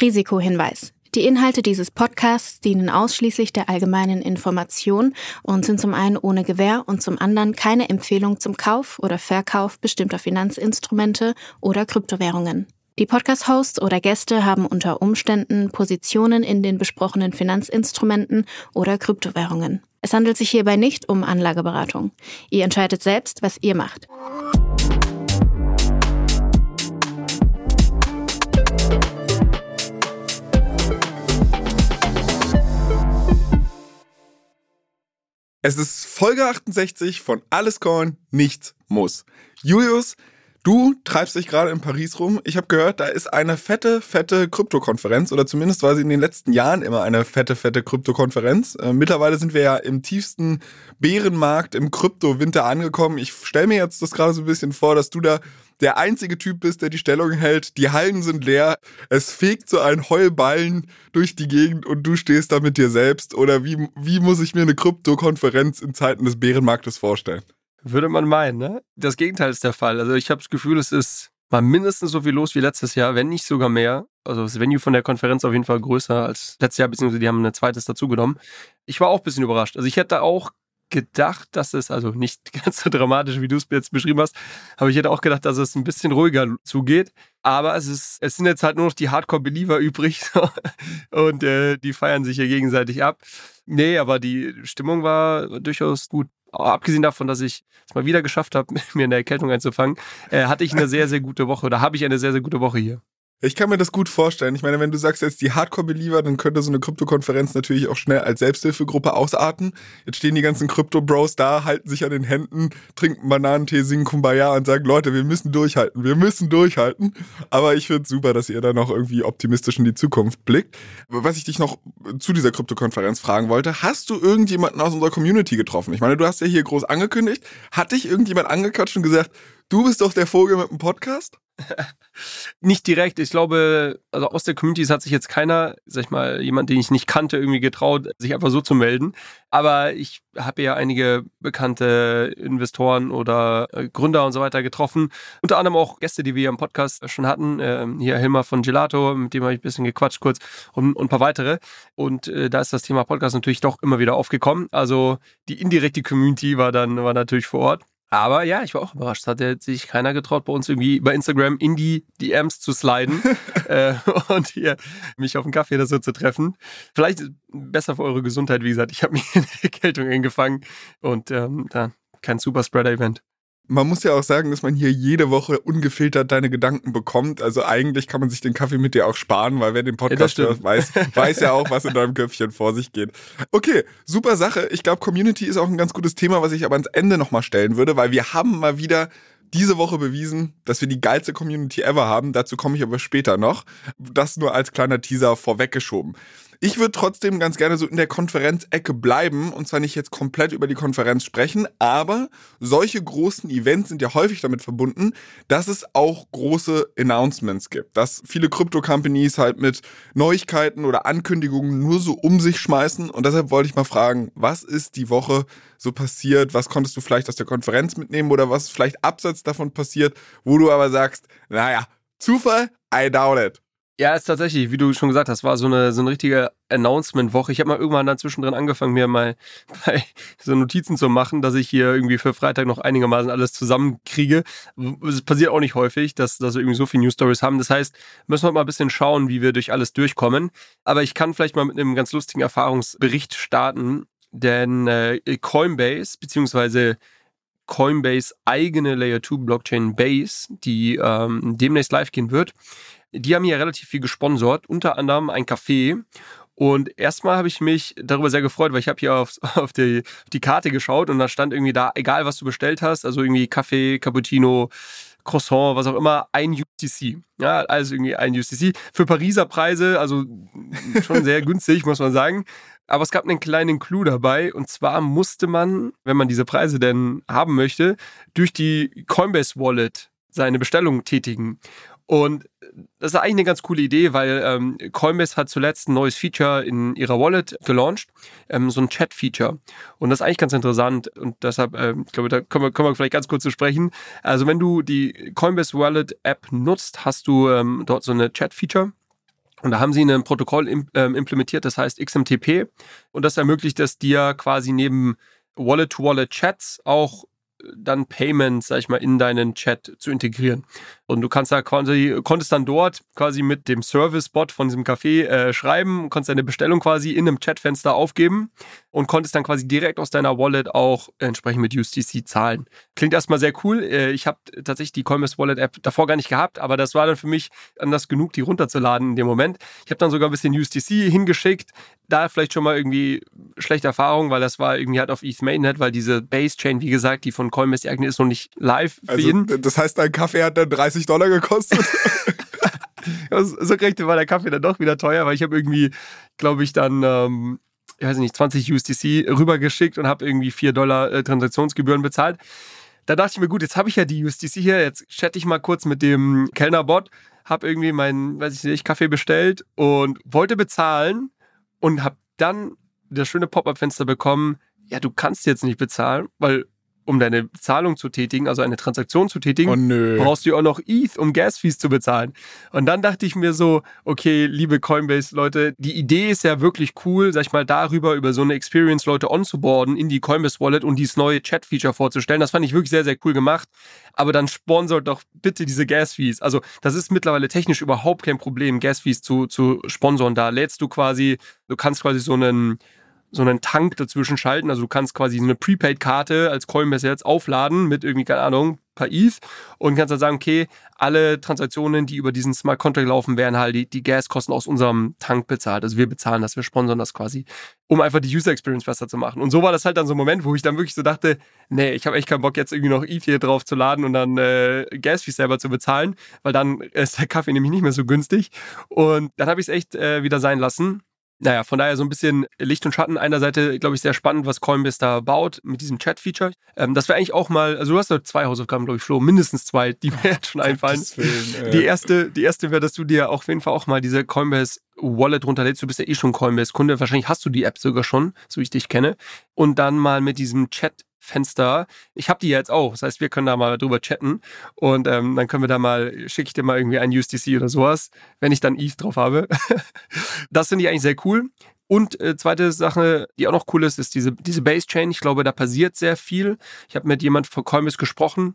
Risikohinweis. Die Inhalte dieses Podcasts dienen ausschließlich der allgemeinen Information und sind zum einen ohne Gewähr und zum anderen keine Empfehlung zum Kauf oder Verkauf bestimmter Finanzinstrumente oder Kryptowährungen. Die Podcast-Hosts oder Gäste haben unter Umständen Positionen in den besprochenen Finanzinstrumenten oder Kryptowährungen. Es handelt sich hierbei nicht um Anlageberatung. Ihr entscheidet selbst, was ihr macht. Es ist Folge 68 von Alles Korn, nichts muss. Julius, du treibst dich gerade in Paris rum. Ich habe gehört, da ist eine fette, fette Kryptokonferenz oder zumindest war sie in den letzten Jahren immer eine fette, fette Kryptokonferenz. Äh, mittlerweile sind wir ja im tiefsten Bärenmarkt im Kryptowinter angekommen. Ich stelle mir jetzt das gerade so ein bisschen vor, dass du da der einzige Typ bist, der die Stellung hält. Die Hallen sind leer. Es fegt so ein Heulballen durch die Gegend und du stehst da mit dir selbst. Oder wie, wie muss ich mir eine Kryptokonferenz in Zeiten des Bärenmarktes vorstellen? Würde man meinen, ne? Das Gegenteil ist der Fall. Also ich habe das Gefühl, es ist mal mindestens so viel los wie letztes Jahr, wenn nicht sogar mehr. Also das Venue von der Konferenz auf jeden Fall größer als letztes Jahr, beziehungsweise die haben ein zweites dazugenommen. Ich war auch ein bisschen überrascht. Also ich hätte auch gedacht, dass es, also nicht ganz so dramatisch, wie du es jetzt beschrieben hast, aber ich hätte auch gedacht, dass es ein bisschen ruhiger zugeht. Aber es ist, es sind jetzt halt nur noch die Hardcore-Believer übrig und äh, die feiern sich hier gegenseitig ab. Nee, aber die Stimmung war durchaus gut. Abgesehen davon, dass ich es mal wieder geschafft habe, mir eine Erkältung einzufangen, äh, hatte ich eine sehr, sehr gute Woche oder habe ich eine sehr, sehr gute Woche hier. Ich kann mir das gut vorstellen. Ich meine, wenn du sagst jetzt die Hardcore-Believer, dann könnte so eine Krypto-Konferenz natürlich auch schnell als Selbsthilfegruppe ausarten. Jetzt stehen die ganzen Krypto-Bros da, halten sich an den Händen, trinken Bananentee, singen Kumbaya und sagen, Leute, wir müssen durchhalten, wir müssen durchhalten. Aber ich finde es super, dass ihr da noch irgendwie optimistisch in die Zukunft blickt. Was ich dich noch zu dieser Krypto-Konferenz fragen wollte, hast du irgendjemanden aus unserer Community getroffen? Ich meine, du hast ja hier groß angekündigt. Hat dich irgendjemand angequatscht und gesagt, du bist doch der Vogel mit dem Podcast? nicht direkt. Ich glaube, also aus der Community hat sich jetzt keiner, sag ich mal, jemand, den ich nicht kannte, irgendwie getraut, sich einfach so zu melden. Aber ich habe ja einige bekannte Investoren oder äh, Gründer und so weiter getroffen. Unter anderem auch Gäste, die wir im Podcast schon hatten. Ähm, hier Hilmar von Gelato, mit dem habe ich ein bisschen gequatscht kurz und, ein paar weitere. Und äh, da ist das Thema Podcast natürlich doch immer wieder aufgekommen. Also die indirekte Community war dann war natürlich vor Ort. Aber ja, ich war auch überrascht. Es hat sich keiner getraut, bei uns irgendwie bei Instagram in die DMs zu sliden äh, und hier mich auf einen Kaffee oder so zu treffen. Vielleicht besser für eure Gesundheit, wie gesagt. Ich habe mich in der Erkältung eingefangen und ähm, da kein Superspreader-Event man muss ja auch sagen, dass man hier jede Woche ungefiltert deine Gedanken bekommt. Also eigentlich kann man sich den Kaffee mit dir auch sparen, weil wer den Podcast ja, hört, weiß, weiß ja auch, was in deinem Köpfchen vor sich geht. Okay, super Sache. Ich glaube, Community ist auch ein ganz gutes Thema, was ich aber ans Ende nochmal stellen würde, weil wir haben mal wieder diese Woche bewiesen, dass wir die geilste Community ever haben. Dazu komme ich aber später noch. Das nur als kleiner Teaser vorweggeschoben. Ich würde trotzdem ganz gerne so in der Konferenzecke bleiben und zwar nicht jetzt komplett über die Konferenz sprechen, aber solche großen Events sind ja häufig damit verbunden, dass es auch große Announcements gibt, dass viele Krypto-Companies halt mit Neuigkeiten oder Ankündigungen nur so um sich schmeißen und deshalb wollte ich mal fragen, was ist die Woche so passiert, was konntest du vielleicht aus der Konferenz mitnehmen oder was vielleicht abseits davon passiert, wo du aber sagst, naja, Zufall, I doubt it. Ja, ist tatsächlich, wie du schon gesagt hast, war so eine, so eine richtige Announcement-Woche. Ich habe mal irgendwann dann zwischendrin angefangen, mir mal so Notizen zu machen, dass ich hier irgendwie für Freitag noch einigermaßen alles zusammenkriege. Es passiert auch nicht häufig, dass, dass wir irgendwie so viele News-Stories haben. Das heißt, müssen wir mal ein bisschen schauen, wie wir durch alles durchkommen. Aber ich kann vielleicht mal mit einem ganz lustigen Erfahrungsbericht starten, denn äh, Coinbase, beziehungsweise Coinbase eigene Layer 2 Blockchain Base, die ähm, demnächst live gehen wird, die haben hier relativ viel gesponsert, unter anderem ein Café. Und erstmal habe ich mich darüber sehr gefreut, weil ich habe hier auf, auf, die, auf die Karte geschaut und da stand irgendwie da, egal was du bestellt hast, also irgendwie Kaffee, Cappuccino, Croissant, was auch immer, ein UCC. Ja, also irgendwie ein UCC. Für Pariser Preise, also schon sehr günstig, muss man sagen. Aber es gab einen kleinen Clou dabei und zwar musste man, wenn man diese Preise denn haben möchte, durch die Coinbase Wallet seine Bestellung tätigen. Und das ist eigentlich eine ganz coole Idee, weil ähm, Coinbase hat zuletzt ein neues Feature in ihrer Wallet gelauncht, ähm, so ein Chat-Feature. Und das ist eigentlich ganz interessant und deshalb, ähm, ich glaube, da können wir, können wir vielleicht ganz kurz zu sprechen. Also wenn du die Coinbase Wallet App nutzt, hast du ähm, dort so eine Chat-Feature Und da haben sie ein Protokoll ähm, implementiert, das heißt XMTP. Und das ermöglicht es dir quasi neben Wallet-to-Wallet-Chats auch dann Payments, sag ich mal, in deinen Chat zu integrieren. Und du kannst da quasi, konntest dann dort quasi mit dem Service-Bot von diesem Café äh, schreiben, konntest deine Bestellung quasi in einem Chatfenster aufgeben und konntest dann quasi direkt aus deiner Wallet auch entsprechend mit USDC zahlen. Klingt erstmal sehr cool. Äh, ich habe tatsächlich die Coinbase Wallet App davor gar nicht gehabt, aber das war dann für mich anders genug, die runterzuladen in dem Moment. Ich habe dann sogar ein bisschen USDC hingeschickt. Da vielleicht schon mal irgendwie schlechte Erfahrung, weil das war irgendwie halt auf ETH Mainnet, weil diese Base Chain, wie gesagt, die von Coinbase, die eigene ist noch nicht live für also, ihn. Das heißt, dein Kaffee hat dann 30 30 Dollar gekostet. so kriegte war der Kaffee dann doch wieder teuer, weil ich habe irgendwie, glaube ich, dann, ähm, ich weiß nicht, 20 USDC rübergeschickt und habe irgendwie 4 Dollar äh, Transaktionsgebühren bezahlt. Da dachte ich mir, gut, jetzt habe ich ja die USDC hier, jetzt chatte ich mal kurz mit dem Kellnerbot, habe irgendwie meinen, weiß ich nicht, Kaffee bestellt und wollte bezahlen und habe dann das schöne Pop-up-Fenster bekommen, ja, du kannst jetzt nicht bezahlen, weil um deine Zahlung zu tätigen, also eine Transaktion zu tätigen, oh, brauchst du auch noch ETH, um Gas-Fees zu bezahlen. Und dann dachte ich mir so, okay, liebe Coinbase-Leute, die Idee ist ja wirklich cool, sag ich mal, darüber, über so eine Experience Leute onzuboarden in die Coinbase-Wallet und dieses neue Chat-Feature vorzustellen. Das fand ich wirklich sehr, sehr cool gemacht. Aber dann sponsort doch bitte diese Gas-Fees. Also, das ist mittlerweile technisch überhaupt kein Problem, Gas-Fees zu, zu sponsoren. Da lädst du quasi, du kannst quasi so einen, so einen Tank dazwischen schalten. Also du kannst quasi eine Prepaid-Karte als Coinbase jetzt aufladen mit irgendwie, keine Ahnung, paar ETH und kannst dann sagen, okay, alle Transaktionen, die über diesen Smart Contract laufen, werden halt die, die Gaskosten aus unserem Tank bezahlt. Also wir bezahlen das, wir sponsern das quasi, um einfach die User Experience besser zu machen. Und so war das halt dann so ein Moment, wo ich dann wirklich so dachte, nee, ich habe echt keinen Bock, jetzt irgendwie noch ETH hier drauf zu laden und dann äh, Gas-Fees selber zu bezahlen, weil dann ist der Kaffee nämlich nicht mehr so günstig. Und dann habe ich es echt äh, wieder sein lassen naja, von daher so ein bisschen Licht und Schatten. Einer Seite, glaube ich, sehr spannend, was Coinbase da baut mit diesem Chat-Feature. Ähm, das wäre eigentlich auch mal, also du hast da zwei Hausaufgaben, glaube ich, Flo, mindestens zwei, die mir jetzt schon einfallen. Willen, die erste, die erste wäre, dass du dir auf jeden Fall auch mal diese Coinbase Wallet runterlädst. Du bist ja eh schon Coinbase-Kunde. Wahrscheinlich hast du die App sogar schon, so wie ich dich kenne. Und dann mal mit diesem Chat Fenster. Ich habe die jetzt auch. Das heißt, wir können da mal drüber chatten und ähm, dann können wir da mal, schicke ich dir mal irgendwie ein USDC oder sowas, wenn ich dann ETH drauf habe. das finde ich eigentlich sehr cool. Und äh, zweite Sache, die auch noch cool ist, ist diese, diese Base Chain. Ich glaube, da passiert sehr viel. Ich habe mit jemand von Coinbase gesprochen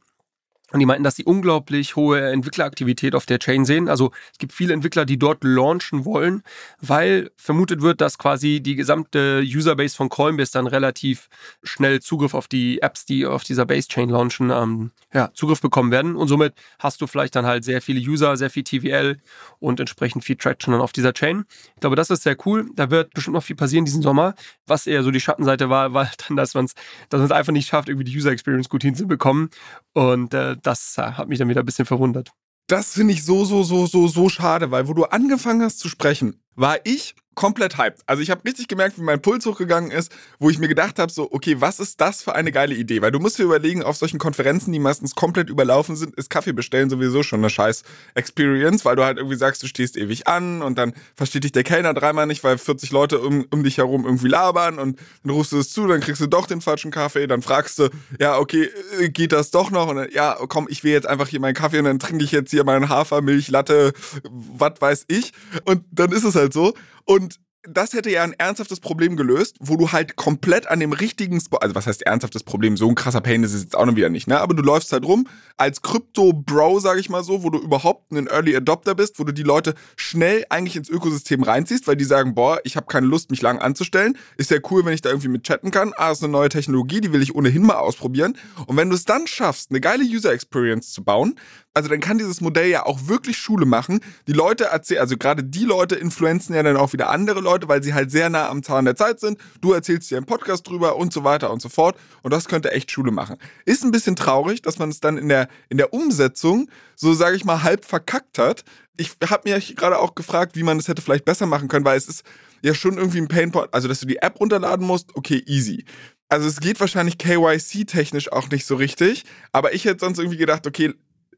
und die meinten, dass sie unglaublich hohe Entwickleraktivität auf der Chain sehen. Also es gibt viele Entwickler, die dort launchen wollen, weil vermutet wird, dass quasi die gesamte Userbase von Coinbase dann relativ schnell Zugriff auf die Apps, die auf dieser Base-Chain launchen, ähm, ja, Zugriff bekommen werden. Und somit hast du vielleicht dann halt sehr viele User, sehr viel TVL und entsprechend viel Traction dann auf dieser Chain. Ich glaube, das ist sehr cool. Da wird bestimmt noch viel passieren diesen Sommer. Was eher so die Schattenseite war, war dann, dass man es dass einfach nicht schafft, irgendwie die User Experience gut hinzubekommen. Und äh, das hat mich dann wieder ein bisschen verwundert. Das finde ich so, so, so, so, so schade, weil wo du angefangen hast zu sprechen, war ich komplett hyped. Also ich habe richtig gemerkt, wie mein Puls hochgegangen ist, wo ich mir gedacht habe, so, okay, was ist das für eine geile Idee? Weil du musst dir überlegen, auf solchen Konferenzen, die meistens komplett überlaufen sind, ist Kaffee bestellen sowieso schon eine scheiß Experience, weil du halt irgendwie sagst, du stehst ewig an und dann versteht dich der Kellner dreimal nicht, weil 40 Leute um, um dich herum irgendwie labern und dann rufst du es zu, dann kriegst du doch den falschen Kaffee, dann fragst du, ja, okay, äh, geht das doch noch? Und dann, ja, komm, ich will jetzt einfach hier meinen Kaffee und dann trinke ich jetzt hier meinen Hafermilch, Latte, was weiß ich. Und dann ist es halt so. Und das hätte ja ein ernsthaftes Problem gelöst, wo du halt komplett an dem richtigen Spot, also was heißt ernsthaftes Problem, so ein krasser Pain ist es jetzt auch noch wieder nicht, ne? Aber du läufst halt rum als Krypto-Bro, sag ich mal so, wo du überhaupt ein Early Adopter bist, wo du die Leute schnell eigentlich ins Ökosystem reinziehst, weil die sagen, boah, ich habe keine Lust, mich lang anzustellen. Ist ja cool, wenn ich da irgendwie mit chatten kann. Ah, ist eine neue Technologie, die will ich ohnehin mal ausprobieren. Und wenn du es dann schaffst, eine geile User Experience zu bauen, also dann kann dieses Modell ja auch wirklich Schule machen. Die Leute erzählen, also gerade die Leute influenzen ja dann auch wieder andere Leute, weil sie halt sehr nah am Zahn der Zeit sind. Du erzählst dir einen Podcast drüber und so weiter und so fort. Und das könnte echt Schule machen. Ist ein bisschen traurig, dass man es dann in der, in der Umsetzung so, sage ich mal, halb verkackt hat. Ich habe mich gerade auch gefragt, wie man es hätte vielleicht besser machen können, weil es ist ja schon irgendwie ein Painpoint, also dass du die App runterladen musst, okay, easy. Also es geht wahrscheinlich KYC-technisch auch nicht so richtig, aber ich hätte sonst irgendwie gedacht, okay,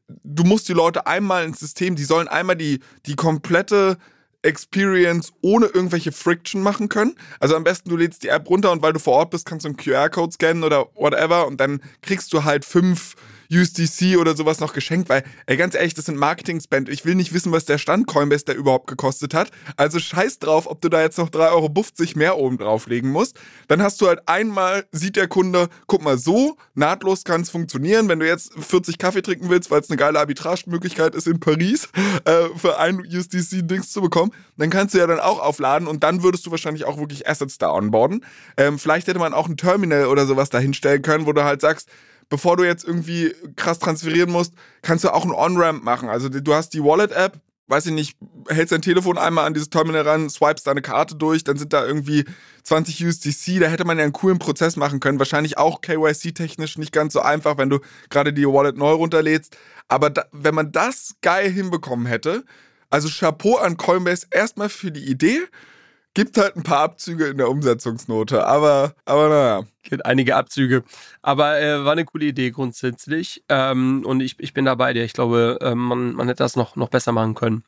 du musst die Leute einmal ins System, die sollen einmal die, die komplette Experience ohne irgendwelche Friction machen können. Also am besten du lädst die App runter und weil du vor Ort bist, kannst du einen QR-Code scannen oder whatever und dann kriegst du halt fünf USDC oder sowas noch geschenkt, weil, ey, ganz ehrlich, das sind Marketing-Spend. Ich will nicht wissen, was der Stand Coinbase da überhaupt gekostet hat. Also scheiß drauf, ob du da jetzt noch 3,50 Euro mehr oben drauflegen musst. Dann hast du halt einmal, sieht der Kunde, guck mal, so nahtlos kann es funktionieren. Wenn du jetzt 40 Kaffee trinken willst, weil es eine geile Arbitragemöglichkeit ist in Paris, äh, für ein USDC-Dings zu bekommen, dann kannst du ja dann auch aufladen und dann würdest du wahrscheinlich auch wirklich Assets da onboarden. Ähm, vielleicht hätte man auch ein Terminal oder sowas da hinstellen können, wo du halt sagst, bevor du jetzt irgendwie krass transferieren musst, kannst du auch ein On-Ramp machen. Also du hast die Wallet-App, weiß ich nicht, hältst dein Telefon einmal an dieses Terminal ran, swipest deine Karte durch, dann sind da irgendwie 20 USDC, da hätte man ja einen coolen Prozess machen können. Wahrscheinlich auch KYC-technisch nicht ganz so einfach, wenn du gerade die Wallet neu runterlädst. Aber da, wenn man das geil hinbekommen hätte, also Chapeau an Coinbase erstmal für die Idee Gibt halt ein paar Abzüge in der Umsetzungsnote, aber, aber naja. Gibt einige Abzüge. Aber äh, war eine coole Idee grundsätzlich. Ähm, und ich, ich bin da bei dir. Ich glaube, äh, man, man hätte das noch, noch besser machen können.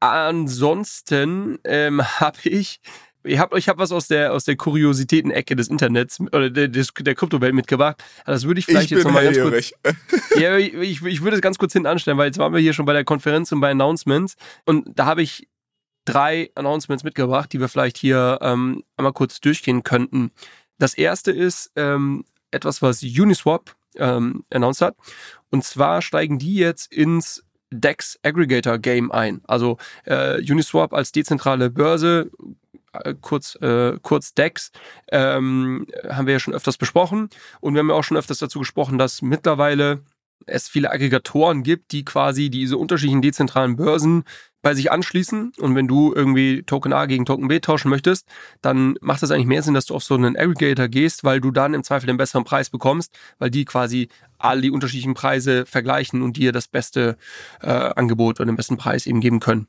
Ansonsten ähm, habe ich ich habe ich hab was aus der, aus der Kuriositäten-Ecke des Internets oder der, der Kryptowelt mitgebracht. Das würde ich vielleicht ich jetzt nochmal ganz kurz. ja, ich, ich, ich würde es ganz kurz hinten anstellen, weil jetzt waren wir hier schon bei der Konferenz und bei Announcements. Und da habe ich drei Announcements mitgebracht, die wir vielleicht hier ähm, einmal kurz durchgehen könnten. Das erste ist ähm, etwas, was Uniswap ähm, announced hat. Und zwar steigen die jetzt ins DEX Aggregator Game ein. Also äh, Uniswap als dezentrale Börse, äh, kurz, äh, kurz DEX, ähm, haben wir ja schon öfters besprochen. Und wir haben ja auch schon öfters dazu gesprochen, dass mittlerweile es viele Aggregatoren gibt, die quasi diese unterschiedlichen dezentralen Börsen bei sich anschließen und wenn du irgendwie Token A gegen Token B tauschen möchtest, dann macht es eigentlich mehr Sinn, dass du auf so einen Aggregator gehst, weil du dann im Zweifel den besseren Preis bekommst, weil die quasi all die unterschiedlichen Preise vergleichen und dir das beste äh, Angebot oder den besten Preis eben geben können.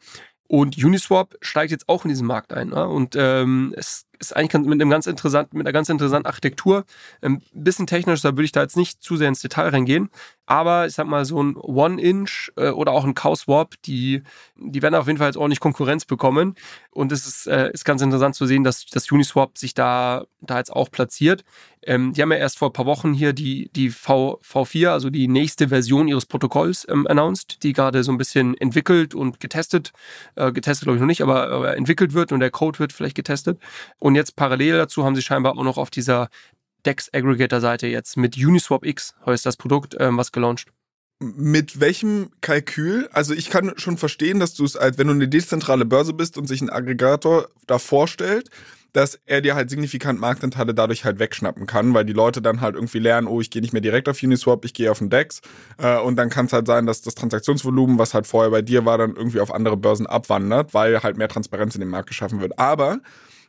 Und Uniswap steigt jetzt auch in diesen Markt ein. Ne? Und ähm, es ist eigentlich mit einem ganz interessanten, mit einer ganz interessanten Architektur. Ein ähm, bisschen technisch, da würde ich da jetzt nicht zu sehr ins Detail reingehen. Aber ich sag mal, so ein One-Inch äh, oder auch ein Cow-Swap, die, die werden auf jeden Fall jetzt ordentlich Konkurrenz bekommen. Und es ist, äh, ist ganz interessant zu sehen, dass, dass Uniswap sich da, da jetzt auch platziert. Ähm, die haben ja erst vor ein paar Wochen hier die, die v, V4, also die nächste Version ihres Protokolls ähm, announced, die gerade so ein bisschen entwickelt und getestet, äh, getestet glaube ich noch nicht, aber, aber entwickelt wird und der Code wird vielleicht getestet. Und jetzt parallel dazu haben sie scheinbar auch noch auf dieser Dex Aggregator Seite jetzt mit Uniswap X heißt das Produkt ähm, was gelauncht. Mit welchem Kalkül? Also ich kann schon verstehen, dass du es, als wenn du eine dezentrale Börse bist und sich ein Aggregator da vorstellt, dass er dir halt signifikant Marktanteile dadurch halt wegschnappen kann, weil die Leute dann halt irgendwie lernen, oh, ich gehe nicht mehr direkt auf Uniswap, ich gehe auf den DEX äh, und dann kann es halt sein, dass das Transaktionsvolumen, was halt vorher bei dir war, dann irgendwie auf andere Börsen abwandert, weil halt mehr Transparenz in dem Markt geschaffen wird. Aber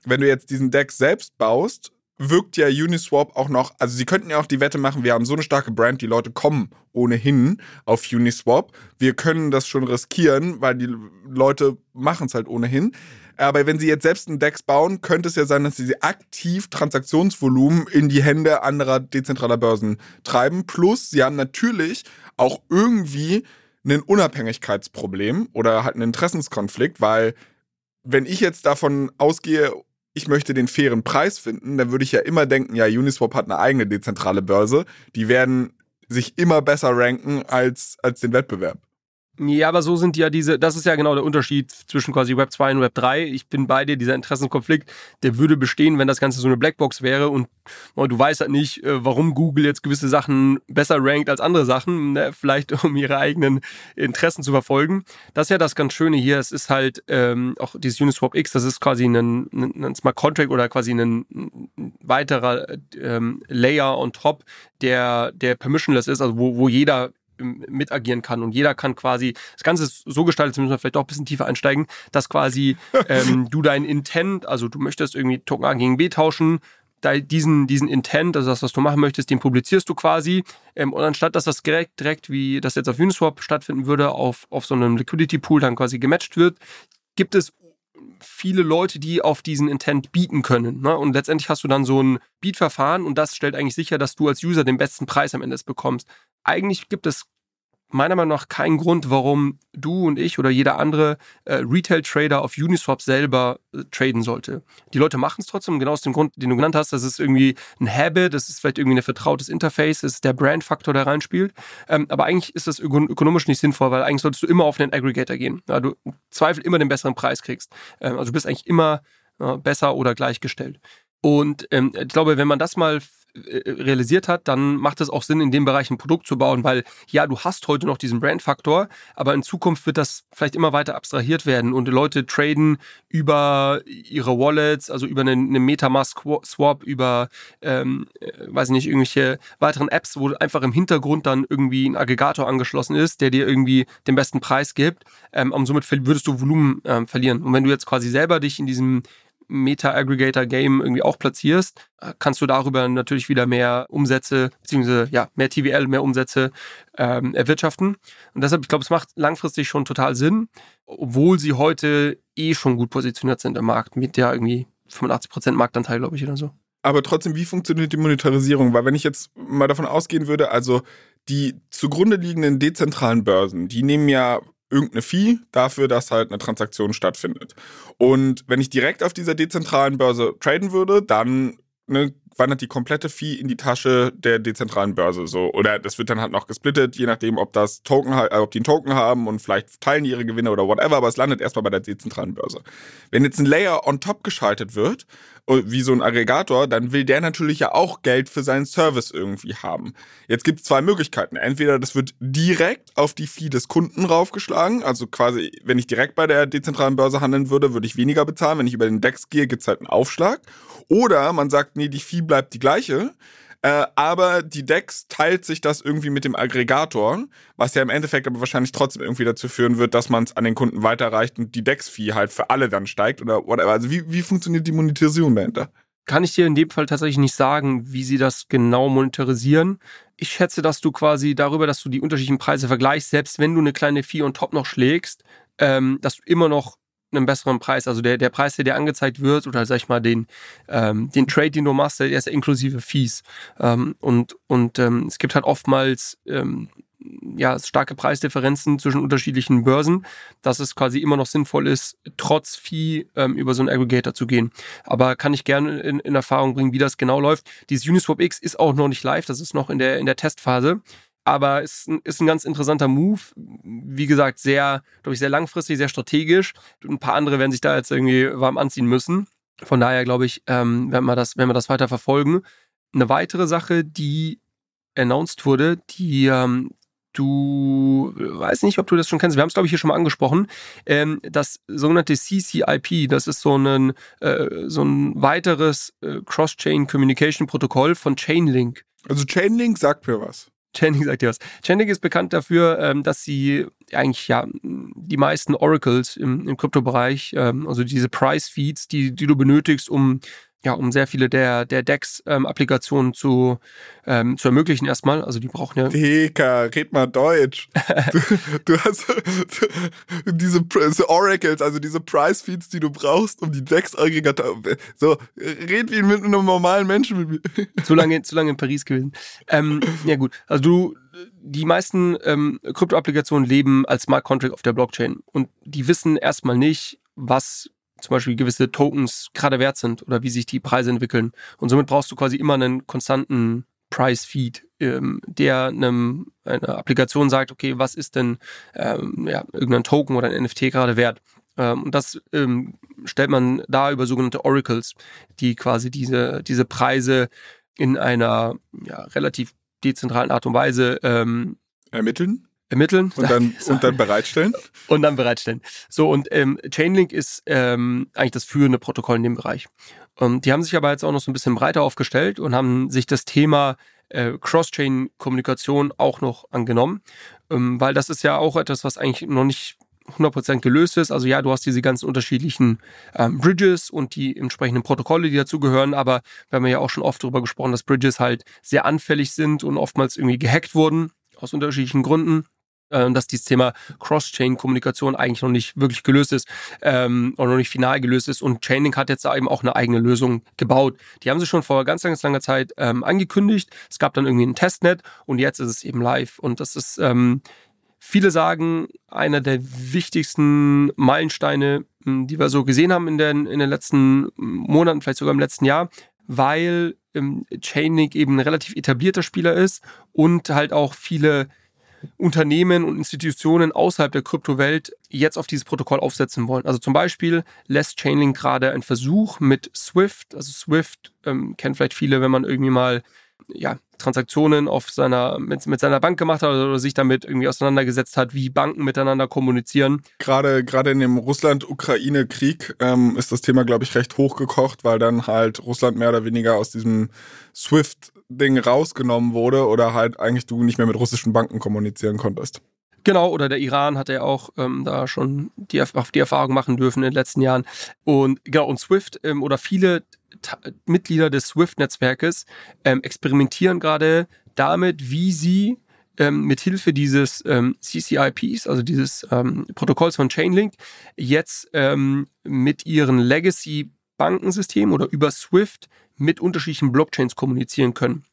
wenn du jetzt diesen Deck selbst baust, wirkt ja Uniswap auch noch, also sie könnten ja auch die Wette machen, wir haben so eine starke Brand, die Leute kommen ohnehin auf Uniswap. Wir können das schon riskieren, weil die Leute machen es halt ohnehin. Aber wenn sie jetzt selbst einen DEX bauen, könnte es ja sein, dass sie aktiv Transaktionsvolumen in die Hände anderer dezentraler Börsen treiben. Plus, sie haben natürlich auch irgendwie ein Unabhängigkeitsproblem oder halt einen Interessenskonflikt, weil wenn ich jetzt davon ausgehe, ich möchte den fairen Preis finden, dann würde ich ja immer denken, ja, Uniswap hat eine eigene dezentrale Börse. Die werden sich immer besser ranken als, als den Wettbewerb. Ja, aber so sind ja diese, das ist ja genau der Unterschied zwischen quasi Web 2 und Web 3. Ich bin bei dir, dieser Interessenkonflikt, der würde bestehen, wenn das Ganze so eine Blackbox wäre und oh, du weißt halt nicht, äh, warum Google jetzt gewisse Sachen besser rankt als andere Sachen, ne? vielleicht um ihre eigenen Interessen zu verfolgen. Das ist ja das ganz Schöne hier. Es ist halt ähm, auch dieses Uniswap X, das ist quasi ein, ein Smart Contract oder quasi ein weiterer ähm, Layer on top, der, der permissionless ist, also wo, wo jeder mitagieren kann und jeder kann quasi, das Ganze ist so gestaltet, müssen wir vielleicht doch ein bisschen tiefer einsteigen, dass quasi ähm, du dein Intent, also du möchtest irgendwie Token A gegen B tauschen, diesen, diesen Intent, also das, was du machen möchtest, den publizierst du quasi. Ähm, und anstatt, dass das direkt, direkt, wie das jetzt auf Uniswap stattfinden würde, auf, auf so einem Liquidity Pool dann quasi gematcht wird, gibt es viele Leute, die auf diesen Intent bieten können. Ne? Und letztendlich hast du dann so ein Beat-Verfahren und das stellt eigentlich sicher, dass du als User den besten Preis am Ende bekommst. Eigentlich gibt es meiner Meinung nach keinen Grund, warum du und ich oder jeder andere äh, Retail-Trader auf Uniswap selber äh, traden sollte. Die Leute machen es trotzdem, genau aus dem Grund, den du genannt hast. Das ist irgendwie ein Habit, das ist vielleicht irgendwie ein vertrautes Interface, das ist der Brand-Faktor, der reinspielt. Ähm, aber eigentlich ist das ökonomisch nicht sinnvoll, weil eigentlich solltest du immer auf einen Aggregator gehen. Ja, du Zweifel immer den besseren Preis kriegst. Ähm, also du bist eigentlich immer äh, besser oder gleichgestellt. Und ähm, ich glaube, wenn man das mal realisiert hat, dann macht es auch Sinn, in dem Bereich ein Produkt zu bauen, weil ja, du hast heute noch diesen Brandfaktor, aber in Zukunft wird das vielleicht immer weiter abstrahiert werden und Leute traden über ihre Wallets, also über einen, eine Metamask-Swap, über, ähm, äh, weiß ich nicht, irgendwelche weiteren Apps, wo einfach im Hintergrund dann irgendwie ein Aggregator angeschlossen ist, der dir irgendwie den besten Preis gibt ähm, und somit würdest du Volumen ähm, verlieren. Und wenn du jetzt quasi selber dich in diesem Meta-Aggregator-Game irgendwie auch platzierst, kannst du darüber natürlich wieder mehr Umsätze, beziehungsweise ja, mehr TVL, mehr Umsätze ähm, erwirtschaften. Und deshalb, ich glaube, es macht langfristig schon total Sinn, obwohl sie heute eh schon gut positioniert sind im Markt, mit ja irgendwie 85% Marktanteil, glaube ich, oder so. Aber trotzdem, wie funktioniert die Monetarisierung? Weil wenn ich jetzt mal davon ausgehen würde, also die zugrunde liegenden dezentralen Börsen, die nehmen ja irgendeine Fee dafür, dass halt eine Transaktion stattfindet. Und wenn ich direkt auf dieser dezentralen Börse traden würde, dann ne, wandert die komplette Fee in die Tasche der dezentralen Börse so oder das wird dann halt noch gesplittet, je nachdem, ob das Token äh, ob die einen Token haben und vielleicht teilen die ihre Gewinne oder whatever, aber es landet erstmal bei der dezentralen Börse. Wenn jetzt ein Layer on top geschaltet wird, äh, wie so ein Aggregator, dann will der natürlich ja auch Geld für seinen Service irgendwie haben. Jetzt gibt es zwei Möglichkeiten. Entweder das wird direkt auf die Fee des Kunden raufgeschlagen, also quasi, wenn ich direkt bei der dezentralen Börse handeln würde, würde ich weniger bezahlen. Wenn ich über den DEX gehe, gibt es halt einen Aufschlag. Oder man sagt, nee, die Fee bleibt die gleiche. Äh, aber die DEX teilt sich das irgendwie mit dem Aggregator, was ja im Endeffekt aber wahrscheinlich trotzdem irgendwie dazu führen wird, dass man es an den Kunden weiterreicht und die DEX-Fee halt für alle dann steigt oder whatever. Also wie, wie funktioniert die Monetarisierung dahinter? Kann ich dir in dem Fall tatsächlich nicht sagen, wie sie das genau monetarisieren. Ich schätze, dass du quasi darüber, dass du die unterschiedlichen Preise vergleichst, selbst wenn du eine kleine Fee und Top noch schlägst, ähm, dass du immer noch einen besseren Preis. Also der, der Preis, der dir angezeigt wird, oder sag ich mal, den, ähm, den Trade, den du machst, der ist inklusive Fees. Ähm, und und ähm, es gibt halt oftmals ähm, ja, starke Preisdifferenzen zwischen unterschiedlichen Börsen, dass es quasi immer noch sinnvoll ist, trotz Fee ähm, über so einen Aggregator zu gehen. Aber kann ich gerne in, in Erfahrung bringen, wie das genau läuft. Dieses Uniswap X ist auch noch nicht live, das ist noch in der, in der Testphase aber es ist ein ganz interessanter Move. Wie gesagt, sehr, glaube ich, sehr langfristig, sehr strategisch. Ein paar andere werden sich da jetzt irgendwie warm anziehen müssen. Von daher glaube ich, ähm, wenn wir das, wenn wir das weiter verfolgen. Eine weitere Sache, die announced wurde, die ähm, du weiß nicht, ob du das schon kennst. Wir haben es glaube ich hier schon mal angesprochen. Ähm, das sogenannte CCIP, das ist so ein äh, so ein weiteres äh, Cross-Chain Communication Protokoll von Chainlink. Also Chainlink sagt mir was. Channing sagt dir was. Channing ist bekannt dafür, ähm, dass sie eigentlich ja die meisten Oracles im, im Kryptobereich, ähm, also diese Price Feeds, die, die du benötigst, um ja, um sehr viele der, der DEX-Applikationen ähm, zu, ähm, zu ermöglichen erstmal. Also die brauchen ja. Deka, red mal Deutsch. du, du hast diese, Oracles, also diese Price-Feeds, die du brauchst, um die DEX-Aggregator. So, red wie mit einem normalen Menschen mit mir. zu lange, zu lange in Paris gewesen. Ähm, ja, gut. Also du, die meisten ähm, Krypto-Applikationen leben als Smart Contract auf der Blockchain und die wissen erstmal nicht, was zum Beispiel gewisse Tokens gerade wert sind oder wie sich die Preise entwickeln. Und somit brauchst du quasi immer einen konstanten Price-Feed, ähm, der einem, einer Applikation sagt, okay, was ist denn ähm, ja, irgendein Token oder ein NFT gerade wert? Ähm, und das ähm, stellt man da über sogenannte Oracles, die quasi diese, diese Preise in einer ja, relativ dezentralen Art und Weise ähm, ermitteln ermitteln. Und dann, und dann bereitstellen? Und dann bereitstellen. So, und ähm, Chainlink ist ähm, eigentlich das führende Protokoll in dem Bereich. Und die haben sich aber jetzt auch noch so ein bisschen breiter aufgestellt und haben sich das Thema äh, Cross-Chain-Kommunikation auch noch angenommen, ähm, weil das ist ja auch etwas, was eigentlich noch nicht 100% gelöst ist. Also ja, du hast diese ganzen unterschiedlichen ähm, Bridges und die entsprechenden Protokolle, die dazugehören, aber wir haben ja auch schon oft darüber gesprochen, dass Bridges halt sehr anfällig sind und oftmals irgendwie gehackt wurden aus unterschiedlichen Gründen. Äh, dass dieses Thema Cross-Chain-Kommunikation eigentlich noch nicht wirklich gelöst ist ähm, oder noch nicht final gelöst ist. Und Chainlink hat jetzt da eben auch eine eigene Lösung gebaut. Die haben sie schon vor ganz, ganz langer Zeit ähm, angekündigt. Es gab dann irgendwie ein Testnet und jetzt ist es eben live. Und das ist ähm, Viele sagen, einer der wichtigsten Meilensteine, hm, die wir so gesehen haben in den, in den letzten Monaten, vielleicht sogar im letzten Jahr, weil ähm, Chainlink eben ein relativ etablierter Spieler ist und halt auch viele Unternehmen und Institutionen außerhalb der Kryptowelt jetzt auf dieses Protokoll aufsetzen wollen. Also zum Beispiel lässt Chainlink gerade einen Versuch mit Swift. Also Swift ähm, kennt vielleicht viele, wenn man irgendwie mal ja, Transaktionen auf seiner, mit, mit seiner Bank gemacht hat oder sich damit irgendwie auseinandergesetzt hat, wie Banken miteinander kommunizieren. Gerade, gerade in dem Russland-Ukraine-Krieg ähm, ist das Thema, glaube ich, recht hochgekocht, weil dann halt Russland mehr oder weniger aus diesem SWIFT-Ding rausgenommen wurde oder halt eigentlich du nicht mehr mit russischen Banken kommunizieren konntest. Genau, oder der Iran hat ja auch ähm, da schon die, die Erfahrung machen dürfen in den letzten Jahren. Und genau, und SWIFT ähm, oder viele Mitglieder des SWIFT-Netzwerkes ähm, experimentieren gerade damit, wie sie ähm, mit Hilfe dieses ähm, CCIPs, also dieses ähm, Protokolls von Chainlink, jetzt ähm, mit ihren Legacy-Bankensystemen oder über SWIFT mit unterschiedlichen Blockchains kommunizieren können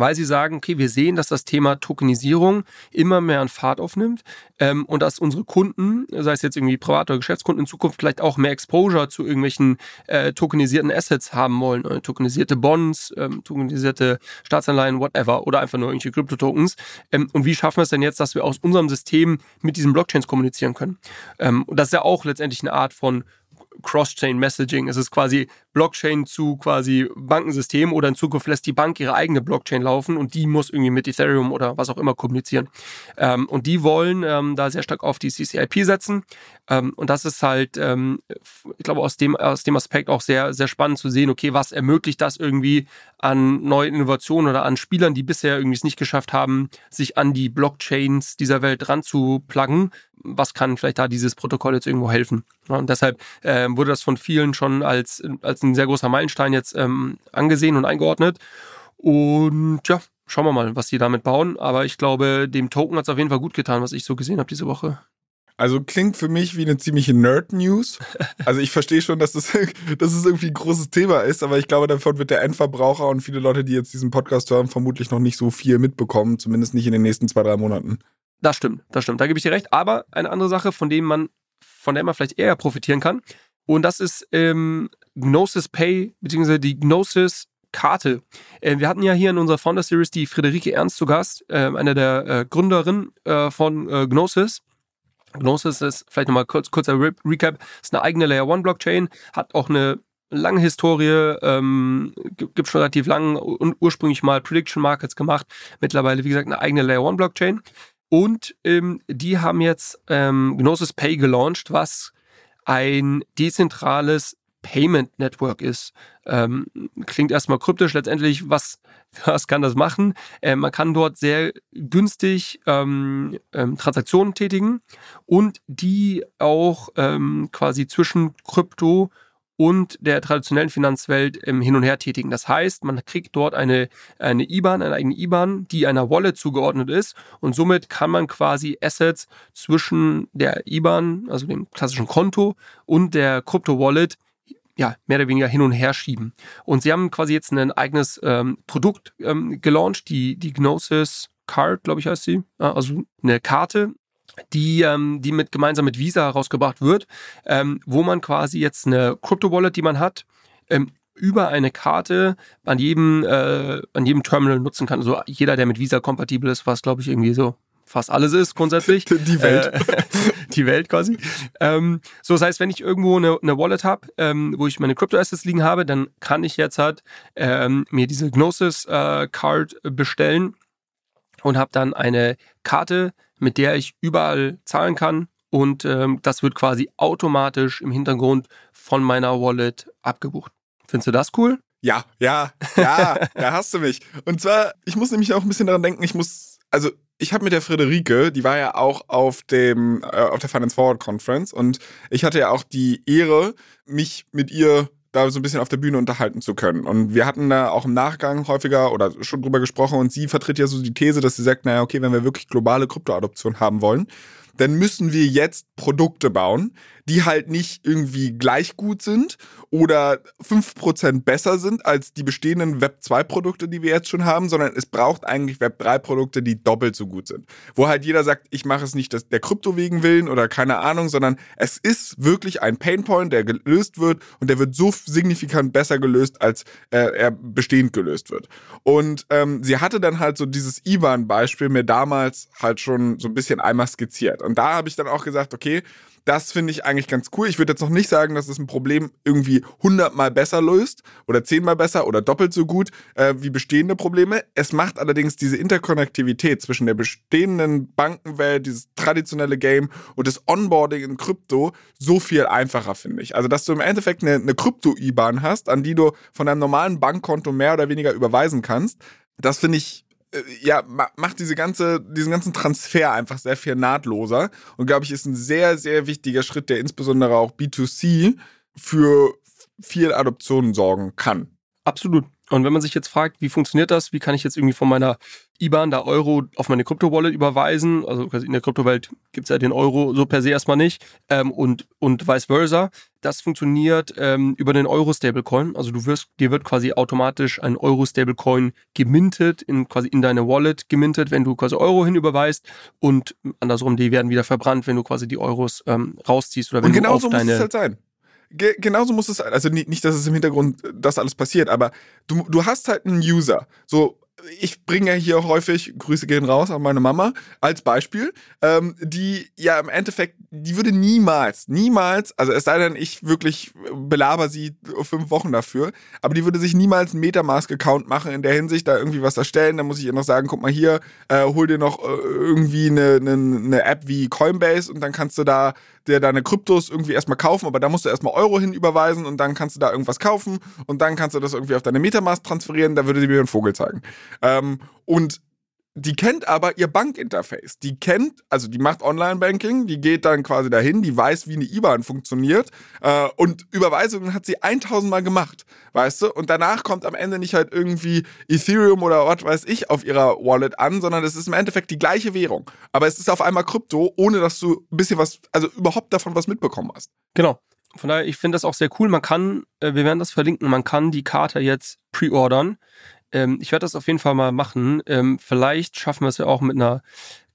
weil sie sagen, okay, wir sehen, dass das Thema Tokenisierung immer mehr an Fahrt aufnimmt ähm, und dass unsere Kunden, sei es jetzt irgendwie Privat- oder Geschäftskunden in Zukunft vielleicht auch mehr Exposure zu irgendwelchen äh, tokenisierten Assets haben wollen, äh, tokenisierte Bonds, ähm, tokenisierte Staatsanleihen, whatever, oder einfach nur irgendwelche Kryptotokens. Ähm, und wie schaffen wir es denn jetzt, dass wir aus unserem System mit diesen Blockchains kommunizieren können? Ähm, und das ist ja auch letztendlich eine Art von Cross-Chain Messaging. Es ist quasi Blockchain zu quasi Bankensystem oder in Zukunft lässt die Bank ihre eigene Blockchain laufen und die muss irgendwie mit Ethereum oder was auch immer kommunizieren. Ähm, und die wollen ähm, da sehr stark auf die CCIP setzen. Ähm, und das ist halt, ähm, ich glaube, aus dem, aus dem Aspekt auch sehr, sehr spannend zu sehen, okay, was ermöglicht das irgendwie an neuen Innovationen oder an Spielern, die bisher irgendwie es nicht geschafft haben, sich an die Blockchains dieser Welt ranzupluggen. Was kann vielleicht da dieses Protokoll jetzt irgendwo helfen? und deshalb äh, wurde das von vielen schon als, als ein sehr großer Meilenstein jetzt ähm, angesehen und eingeordnet. Und ja, schauen wir mal, was die damit bauen. Aber ich glaube, dem Token hat es auf jeden Fall gut getan, was ich so gesehen habe diese Woche. Also klingt für mich wie eine ziemliche Nerd-News. Also ich verstehe schon, dass das, dass es irgendwie ein großes Thema ist, aber ich glaube, davon wird der Endverbraucher und viele Leute, die jetzt diesen Podcast hören, vermutlich noch nicht so viel mitbekommen, zumindest nicht in den nächsten zwei, drei Monaten. Das stimmt, das stimmt. Da gebe ich dir recht. Aber eine andere Sache, von dem man, von der man vielleicht eher profitieren kann, und das ist ähm, Gnosis Pay, beziehungsweise die Gnosis Karte. Äh, wir hatten ja hier in unserer Founder Series die Friederike Ernst zu Gast, äh, eine der äh, Gründerinnen äh, von äh, Gnosis. Gnosis ist vielleicht nochmal kurz, kurzer Re Recap, ist eine eigene Layer One Blockchain, hat auch eine lange Historie, ähm, gibt schon relativ lang und ursprünglich mal Prediction Markets gemacht, mittlerweile wie gesagt eine eigene Layer One Blockchain. Und ähm, die haben jetzt ähm, Gnosis Pay gelauncht, was ein dezentrales Payment Network ist. Ähm, klingt erstmal kryptisch. Letztendlich, was, was kann das machen? Äh, man kann dort sehr günstig ähm, ähm, Transaktionen tätigen und die auch ähm, quasi zwischen Krypto und der traditionellen Finanzwelt ähm, hin und her tätigen. Das heißt, man kriegt dort eine, eine IBAN, eine eigene IBAN, die einer Wallet zugeordnet ist und somit kann man quasi Assets zwischen der IBAN, also dem klassischen Konto und der Krypto-Wallet ja, mehr oder weniger hin und her schieben. Und sie haben quasi jetzt ein eigenes ähm, Produkt ähm, gelauncht, die, die Gnosis Card, glaube ich, heißt sie. Also eine Karte, die, ähm, die mit gemeinsam mit Visa herausgebracht wird, ähm, wo man quasi jetzt eine Crypto-Wallet, die man hat, ähm, über eine Karte an jedem, äh, an jedem Terminal nutzen kann. Also jeder, der mit Visa kompatibel ist, was glaube ich irgendwie so fast alles ist grundsätzlich. Die Welt. Äh, die Welt quasi. Ähm, so, das heißt, wenn ich irgendwo eine, eine Wallet habe, ähm, wo ich meine Crypto-Assets liegen habe, dann kann ich jetzt halt ähm, mir diese Gnosis-Card äh, bestellen und habe dann eine Karte, mit der ich überall zahlen kann. Und ähm, das wird quasi automatisch im Hintergrund von meiner Wallet abgebucht. Findest du das cool? Ja, ja, ja, da hast du mich. Und zwar, ich muss nämlich auch ein bisschen daran denken, ich muss, also ich habe mit der Friederike, die war ja auch auf dem äh, auf der Finance Forward Conference und ich hatte ja auch die Ehre, mich mit ihr da so ein bisschen auf der Bühne unterhalten zu können. Und wir hatten da auch im Nachgang häufiger oder schon drüber gesprochen und sie vertritt ja so die These, dass sie sagt, naja, okay, wenn wir wirklich globale Kryptoadoption haben wollen, dann müssen wir jetzt Produkte bauen, die halt nicht irgendwie gleich gut sind oder 5% besser sind als die bestehenden Web 2 Produkte, die wir jetzt schon haben, sondern es braucht eigentlich Web 3 Produkte, die doppelt so gut sind. Wo halt jeder sagt, ich mache es nicht der Krypto wegen willen oder keine Ahnung, sondern es ist wirklich ein Painpoint, der gelöst wird und der wird so signifikant besser gelöst, als äh, er bestehend gelöst wird. Und ähm, sie hatte dann halt so dieses IBAN-Beispiel mir damals halt schon so ein bisschen einmal skizziert. Und da habe ich dann auch gesagt, okay, das finde ich eigentlich ganz cool. Ich würde jetzt noch nicht sagen, dass es ein Problem irgendwie hundertmal besser löst oder zehnmal besser oder doppelt so gut äh, wie bestehende Probleme. Es macht allerdings diese Interkonnektivität zwischen der bestehenden Bankenwelt, dieses traditionelle Game und das Onboarding in Krypto so viel einfacher, finde ich. Also, dass du im Endeffekt eine, eine Krypto-IBAN hast, an die du von deinem normalen Bankkonto mehr oder weniger überweisen kannst. Das finde ich ja, macht diese ganze, diesen ganzen Transfer einfach sehr viel nahtloser und glaube ich, ist ein sehr, sehr wichtiger Schritt, der insbesondere auch B2C für viel Adoptionen sorgen kann. Absolut. Und wenn man sich jetzt fragt, wie funktioniert das? Wie kann ich jetzt irgendwie von meiner IBAN da Euro auf meine Krypto-Wallet überweisen? Also in der Kryptowelt gibt es ja den Euro so per se erstmal nicht. Ähm, und, und vice versa. Das funktioniert ähm, über den Euro-Stablecoin. Also du wirst, dir wird quasi automatisch ein Euro-Stablecoin gemintet, in, quasi in deine Wallet gemintet, wenn du quasi Euro hinüberweist. Und andersrum, die werden wieder verbrannt, wenn du quasi die Euros ähm, rausziehst oder wenn und genau du auf so muss es halt sein ge genauso muss es, also nicht, nicht, dass es im Hintergrund das alles passiert, aber du, du hast halt einen User. So, ich bringe ja hier häufig, Grüße gehen raus an meine Mama, als Beispiel, ähm, die ja im Endeffekt, die würde niemals, niemals, also es sei denn, ich wirklich belaber sie fünf Wochen dafür, aber die würde sich niemals einen Metamask-Account machen in der Hinsicht, da irgendwie was erstellen, dann muss ich ihr noch sagen, guck mal hier, äh, hol dir noch äh, irgendwie eine, eine, eine App wie Coinbase und dann kannst du da dir deine Kryptos irgendwie erstmal kaufen, aber da musst du erstmal Euro hin überweisen und dann kannst du da irgendwas kaufen und dann kannst du das irgendwie auf deine Metamask transferieren, da würde sie mir einen Vogel zeigen. Ähm, und die kennt aber ihr Bankinterface. Die kennt, also die macht Online-Banking, die geht dann quasi dahin, die weiß, wie eine IBAN funktioniert äh, und Überweisungen hat sie 1000 Mal gemacht, weißt du? Und danach kommt am Ende nicht halt irgendwie Ethereum oder was weiß ich auf ihrer Wallet an, sondern es ist im Endeffekt die gleiche Währung. Aber es ist auf einmal Krypto, ohne dass du ein bisschen was, also überhaupt davon was mitbekommen hast. Genau. Von daher, ich finde das auch sehr cool. Man kann, äh, wir werden das verlinken, man kann die Karte jetzt pre-ordern. Ähm, ich werde das auf jeden Fall mal machen. Ähm, vielleicht schaffen wir es ja auch mit einer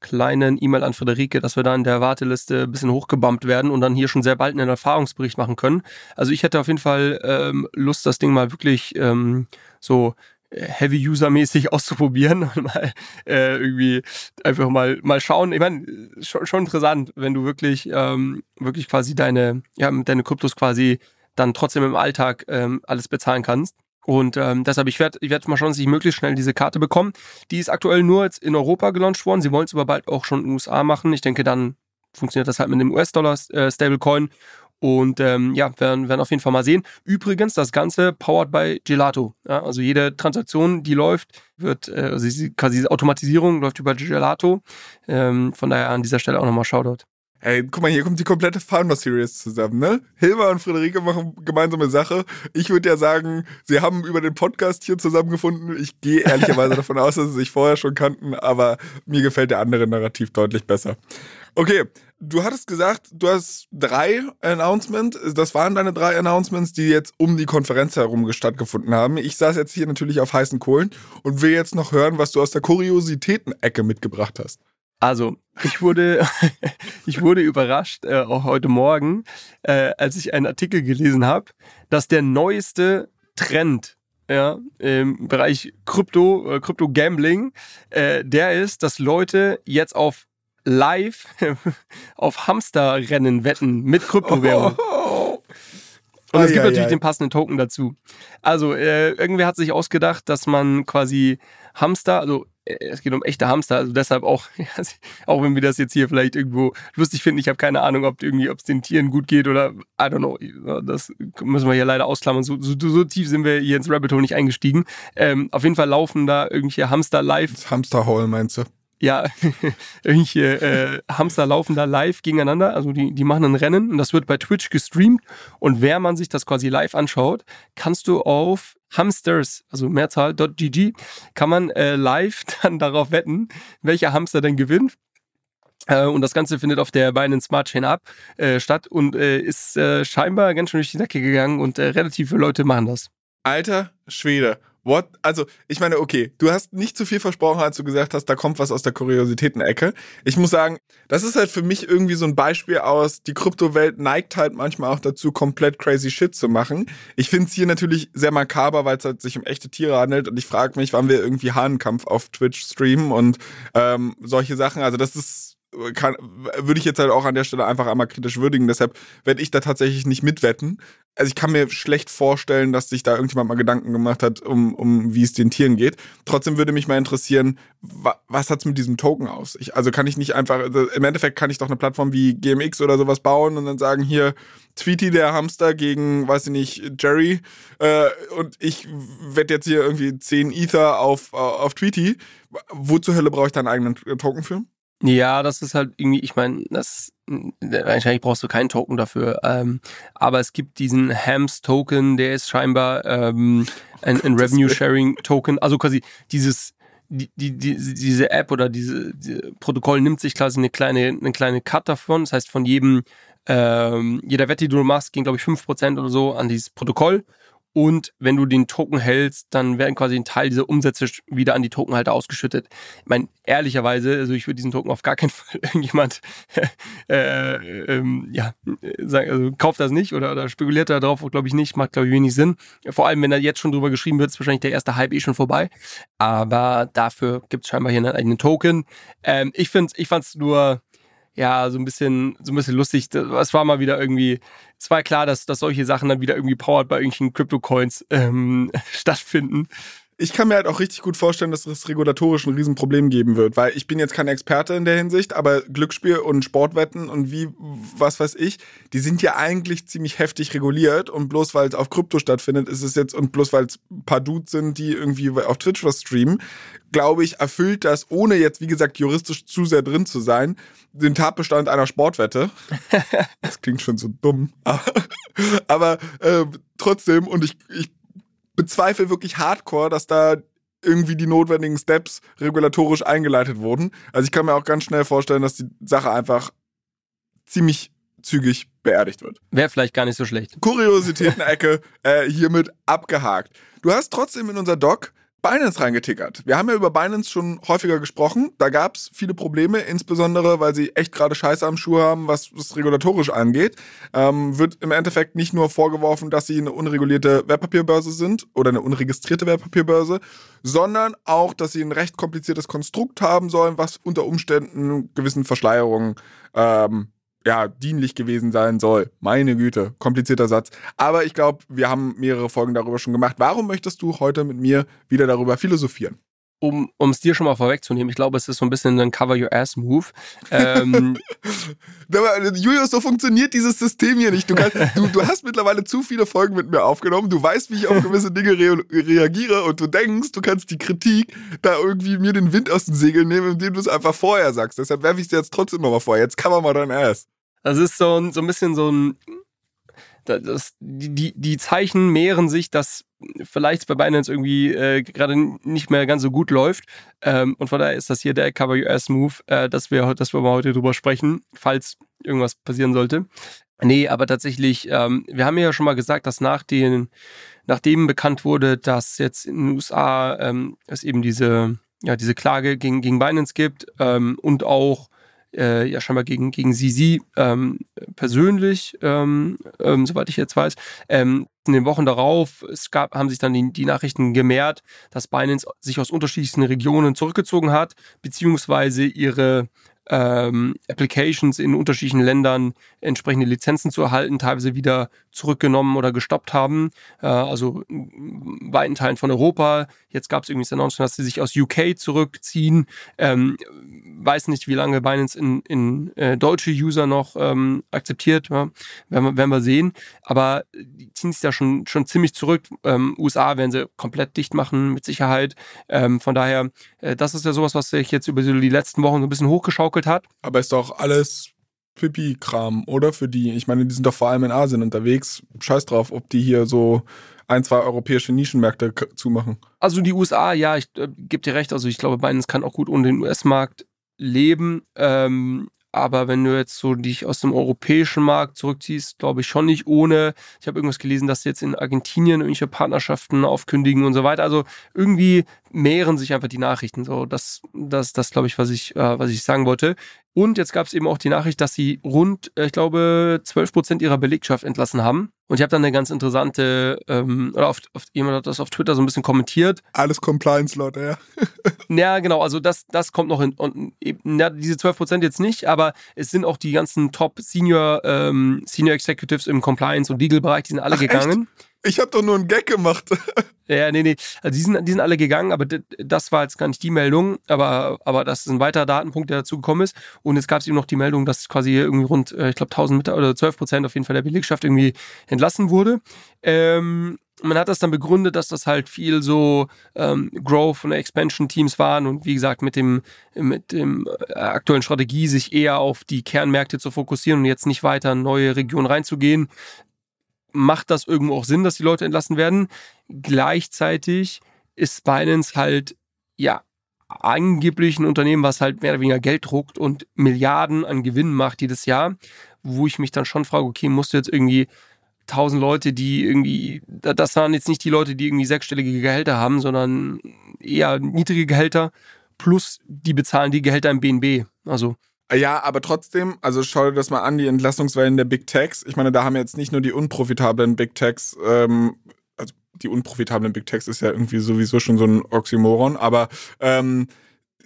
kleinen E-Mail an Friederike, dass wir da in der Warteliste ein bisschen hochgebumpt werden und dann hier schon sehr bald einen Erfahrungsbericht machen können. Also ich hätte auf jeden Fall ähm, Lust, das Ding mal wirklich ähm, so äh, Heavy-User-mäßig auszuprobieren und mal äh, irgendwie einfach mal mal schauen. Ich meine, schon, schon interessant, wenn du wirklich ähm, wirklich quasi deine ja deine Kryptos quasi dann trotzdem im Alltag ähm, alles bezahlen kannst. Und ähm, deshalb, ich werde ich werd mal schauen, dass ich möglichst schnell diese Karte bekomme. Die ist aktuell nur jetzt in Europa gelauncht worden. Sie wollen es aber bald auch schon in den USA machen. Ich denke, dann funktioniert das halt mit dem US-Dollar-Stablecoin. Äh, und ähm, ja, werden, werden auf jeden Fall mal sehen. Übrigens, das Ganze powered by Gelato. Ja, also jede Transaktion, die läuft, wird, äh, also quasi diese Automatisierung läuft über Gelato. Ähm, von daher an dieser Stelle auch nochmal Shoutout. Ey, guck mal, hier kommt die komplette Founder Series zusammen, ne? Hilma und Friederike machen gemeinsame Sache. Ich würde ja sagen, sie haben über den Podcast hier zusammengefunden. Ich gehe ehrlicherweise davon aus, dass sie sich vorher schon kannten, aber mir gefällt der andere Narrativ deutlich besser. Okay, du hattest gesagt, du hast drei Announcements. Das waren deine drei Announcements, die jetzt um die Konferenz herum stattgefunden haben. Ich saß jetzt hier natürlich auf heißen Kohlen und will jetzt noch hören, was du aus der Kuriositäten-Ecke mitgebracht hast. Also, ich wurde, ich wurde überrascht, äh, auch heute Morgen, äh, als ich einen Artikel gelesen habe, dass der neueste Trend ja, im Bereich Krypto, äh, Krypto-Gambling, äh, der ist, dass Leute jetzt auf live auf Hamsterrennen wetten mit Kryptowährung. Und es gibt natürlich den passenden Token dazu. Also, äh, irgendwer hat sich ausgedacht, dass man quasi Hamster, also äh, es geht um echte Hamster, also deshalb auch, auch wenn wir das jetzt hier vielleicht irgendwo lustig finden, ich habe keine Ahnung, ob irgendwie, ob es den Tieren gut geht oder I don't know. Das müssen wir hier leider ausklammern. So, so, so tief sind wir hier ins Rabbit Hole nicht eingestiegen. Ähm, auf jeden Fall laufen da irgendwelche Hamster live. Das Hamsterhole meinst du? Ja, irgendwelche äh, Hamster laufen da live gegeneinander. Also die, die machen ein Rennen und das wird bei Twitch gestreamt. Und wer man sich das quasi live anschaut, kannst du auf Hamsters, also Mehrzahl.gg, kann man äh, live dann darauf wetten, welcher Hamster denn gewinnt. Äh, und das Ganze findet auf der Binance Smart Chain ab, äh, statt und äh, ist äh, scheinbar ganz schön durch die Decke gegangen und relativ viele Leute machen das. Alter Schwede. What? Also, ich meine, okay, du hast nicht zu viel versprochen, als du gesagt hast, da kommt was aus der Kuriositäten-Ecke. Ich muss sagen, das ist halt für mich irgendwie so ein Beispiel aus, die Kryptowelt neigt halt manchmal auch dazu, komplett crazy shit zu machen. Ich finde es hier natürlich sehr makaber, weil es halt sich um echte Tiere handelt und ich frage mich, wann wir irgendwie Hahnenkampf auf Twitch streamen und ähm, solche Sachen. Also, das ist kann, würde ich jetzt halt auch an der Stelle einfach einmal kritisch würdigen. Deshalb werde ich da tatsächlich nicht mitwetten. Also ich kann mir schlecht vorstellen, dass sich da irgendjemand mal Gedanken gemacht hat, um, um wie es den Tieren geht. Trotzdem würde mich mal interessieren, wa was hat's mit diesem Token aus? Ich, also kann ich nicht einfach, also im Endeffekt kann ich doch eine Plattform wie GMX oder sowas bauen und dann sagen, hier, Tweety, der Hamster gegen, weiß ich nicht, Jerry äh, und ich wette jetzt hier irgendwie 10 Ether auf, auf Tweety. Wo zur Hölle brauche ich da einen eigenen Token für? Ja, das ist halt irgendwie, ich meine, das wahrscheinlich brauchst du keinen Token dafür. Ähm, aber es gibt diesen Hams-Token, der ist scheinbar ähm, ein, ein Revenue-Sharing-Token. Also quasi dieses, die, die, die, diese App oder diese, diese Protokoll nimmt sich quasi eine kleine, eine kleine Cut davon. Das heißt, von jedem, ähm, jeder Wette, die du machst, gehen, glaube ich, 5% oder so an dieses Protokoll. Und wenn du den Token hältst, dann werden quasi ein Teil dieser Umsätze wieder an die Tokenhalter ausgeschüttet. Ich meine, ehrlicherweise, also ich würde diesen Token auf gar keinen Fall irgendjemand, äh, ähm, ja, sagen, also kauft das nicht oder, oder spekuliert darauf, glaube ich nicht, macht, glaube ich, wenig Sinn. Vor allem, wenn da jetzt schon drüber geschrieben wird, ist wahrscheinlich der erste Hype eh schon vorbei. Aber dafür gibt es scheinbar hier einen eigenen Token. Ähm, ich finde, ich fand es nur, ja, so ein bisschen, so ein bisschen lustig. Es war mal wieder irgendwie, es war klar, dass, dass solche Sachen dann wieder irgendwie powered bei irgendwelchen Crypto-Coins ähm, stattfinden ich kann mir halt auch richtig gut vorstellen, dass es regulatorisch ein Riesenproblem geben wird, weil ich bin jetzt kein Experte in der Hinsicht, aber Glücksspiel und Sportwetten und wie, was weiß ich, die sind ja eigentlich ziemlich heftig reguliert und bloß weil es auf Krypto stattfindet, ist es jetzt, und bloß weil es ein paar Dudes sind, die irgendwie auf Twitch was streamen, glaube ich, erfüllt das, ohne jetzt, wie gesagt, juristisch zu sehr drin zu sein, den Tatbestand einer Sportwette. das klingt schon so dumm, aber, aber äh, trotzdem, und ich, ich bezweifle wirklich hardcore, dass da irgendwie die notwendigen Steps regulatorisch eingeleitet wurden. Also ich kann mir auch ganz schnell vorstellen, dass die Sache einfach ziemlich zügig beerdigt wird. Wäre vielleicht gar nicht so schlecht. Kuriositäten-Ecke äh, hiermit abgehakt. Du hast trotzdem in unser Doc Binance reingetickert. Wir haben ja über Binance schon häufiger gesprochen. Da gab es viele Probleme, insbesondere weil sie echt gerade Scheiße am Schuh haben, was es regulatorisch angeht. Ähm, wird im Endeffekt nicht nur vorgeworfen, dass sie eine unregulierte Wertpapierbörse sind oder eine unregistrierte Wertpapierbörse, sondern auch, dass sie ein recht kompliziertes Konstrukt haben sollen, was unter Umständen gewissen Verschleierungen ähm, ja, dienlich gewesen sein soll. Meine Güte, komplizierter Satz. Aber ich glaube, wir haben mehrere Folgen darüber schon gemacht. Warum möchtest du heute mit mir wieder darüber philosophieren? Um es dir schon mal vorwegzunehmen, ich glaube, es ist so ein bisschen ein Cover Your Ass Move. Ähm, Julius, so funktioniert dieses System hier nicht. Du, kannst, du, du, hast mittlerweile zu viele Folgen mit mir aufgenommen. Du weißt, wie ich auf gewisse Dinge re reagiere und du denkst, du kannst die Kritik da irgendwie mir den Wind aus den Segeln nehmen, indem du es einfach vorher sagst. Deshalb werfe ich es dir jetzt trotzdem nochmal vor. Jetzt cover mal dein Ass. Das ist so ein, so ein bisschen so ein das, die, die Zeichen mehren sich, dass vielleicht bei Binance irgendwie äh, gerade nicht mehr ganz so gut läuft. Ähm, und von daher ist das hier der Cover US Move, äh, dass wir, dass wir mal heute drüber sprechen, falls irgendwas passieren sollte. Nee, aber tatsächlich, ähm, wir haben ja schon mal gesagt, dass nach den, nachdem bekannt wurde, dass jetzt in den USA ähm, es eben diese, ja, diese Klage gegen, gegen Binance gibt ähm, und auch äh, ja scheinbar gegen, gegen Sisi ähm, persönlich, ähm, ähm, soweit ich jetzt weiß. Ähm, in den Wochen darauf es gab, haben sich dann die, die Nachrichten gemehrt, dass Binance sich aus unterschiedlichsten Regionen zurückgezogen hat, beziehungsweise ihre ähm, Applications in unterschiedlichen Ländern entsprechende Lizenzen zu erhalten, teilweise wieder zurückgenommen oder gestoppt haben. Äh, also in weiten Teilen von Europa. Jetzt gab es irgendwie das Announcement, dass sie sich aus UK zurückziehen. Ähm, weiß nicht, wie lange Binance in, in äh, deutsche User noch ähm, akzeptiert. Ja, werden, wir, werden wir sehen. Aber die ziehen sich da schon, schon ziemlich zurück. Ähm, USA werden sie komplett dicht machen, mit Sicherheit. Ähm, von daher, äh, das ist ja sowas, was sich jetzt über die letzten Wochen so ein bisschen hochgeschaukelt hat. Aber ist doch alles Pipi-Kram, oder? Für die. Ich meine, die sind doch vor allem in Asien unterwegs. Scheiß drauf, ob die hier so ein, zwei europäische Nischenmärkte zumachen. Also die USA, ja, ich äh, gebe dir recht. Also ich glaube, Binance kann auch gut ohne den US-Markt leben. Ähm, aber wenn du jetzt so dich aus dem europäischen Markt zurückziehst, glaube ich schon nicht ohne. Ich habe irgendwas gelesen, dass sie jetzt in Argentinien irgendwelche Partnerschaften aufkündigen und so weiter. Also irgendwie mehren sich einfach die Nachrichten. So, das, das, das glaube ich, was ich, äh, was ich sagen wollte. Und jetzt gab es eben auch die Nachricht, dass sie rund, äh, ich glaube, 12 Prozent ihrer Belegschaft entlassen haben. Und ich habe dann eine ganz interessante, ähm, oder auf, auf, jemand hat das auf Twitter so ein bisschen kommentiert. Alles Compliance-Leute, ja. ja, genau, also das, das kommt noch in, und eben, ja, diese 12 Prozent jetzt nicht, aber es sind auch die ganzen Top Senior, ähm, Senior Executives im Compliance- und Legal-Bereich, die sind alle Ach, gegangen. Echt? Ich habe doch nur einen Gag gemacht. Ja, nee, nee. Also die sind, die sind alle gegangen, aber das war jetzt gar nicht die Meldung, aber, aber das ist ein weiterer Datenpunkt, der dazu gekommen ist. Und jetzt gab es eben noch die Meldung, dass quasi irgendwie rund, äh, ich glaube, 1000 Mitarbeiter oder 12 Prozent auf jeden Fall der Belegschaft irgendwie entlassen wurde. Ähm, man hat das dann begründet, dass das halt viel so ähm, Growth und Expansion Teams waren und wie gesagt mit dem mit dem äh, aktuellen Strategie sich eher auf die Kernmärkte zu fokussieren und jetzt nicht weiter in neue Regionen reinzugehen macht das irgendwo auch Sinn, dass die Leute entlassen werden. Gleichzeitig ist Binance halt, ja, angeblich ein Unternehmen, was halt mehr oder weniger Geld druckt und Milliarden an Gewinn macht jedes Jahr, wo ich mich dann schon frage, okay, musst du jetzt irgendwie tausend Leute, die irgendwie, das waren jetzt nicht die Leute, die irgendwie sechsstellige Gehälter haben, sondern eher niedrige Gehälter plus die bezahlen die Gehälter im BNB. Also ja, aber trotzdem, also schau dir das mal an, die Entlassungswellen der Big Techs. Ich meine, da haben jetzt nicht nur die unprofitablen Big Techs, ähm, also die unprofitablen Big Techs ist ja irgendwie sowieso schon so ein Oxymoron, aber ähm,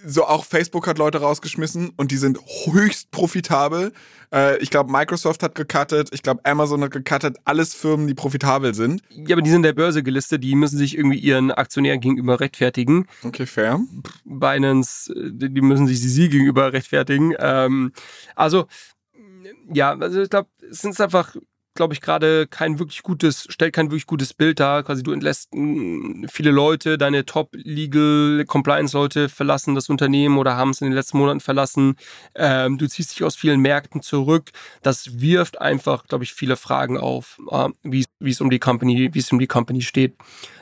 so auch Facebook hat Leute rausgeschmissen und die sind höchst profitabel. Äh, ich glaube, Microsoft hat gecuttet, ich glaube, Amazon hat gecuttet, alles Firmen, die profitabel sind. Ja, aber die sind der Börse gelistet, die müssen sich irgendwie ihren Aktionären gegenüber rechtfertigen. Okay, fair. Binance, äh, die müssen sich sie gegenüber rechtfertigen. Ähm, also, ja, also ich glaube, es sind einfach glaube ich, gerade kein wirklich gutes, stellt kein wirklich gutes Bild dar. Quasi du entlässt mm, viele Leute, deine Top-Legal Compliance-Leute verlassen das Unternehmen oder haben es in den letzten Monaten verlassen. Ähm, du ziehst dich aus vielen Märkten zurück. Das wirft einfach, glaube ich, viele Fragen auf, äh, wie es um die Company, wie es um die Company steht.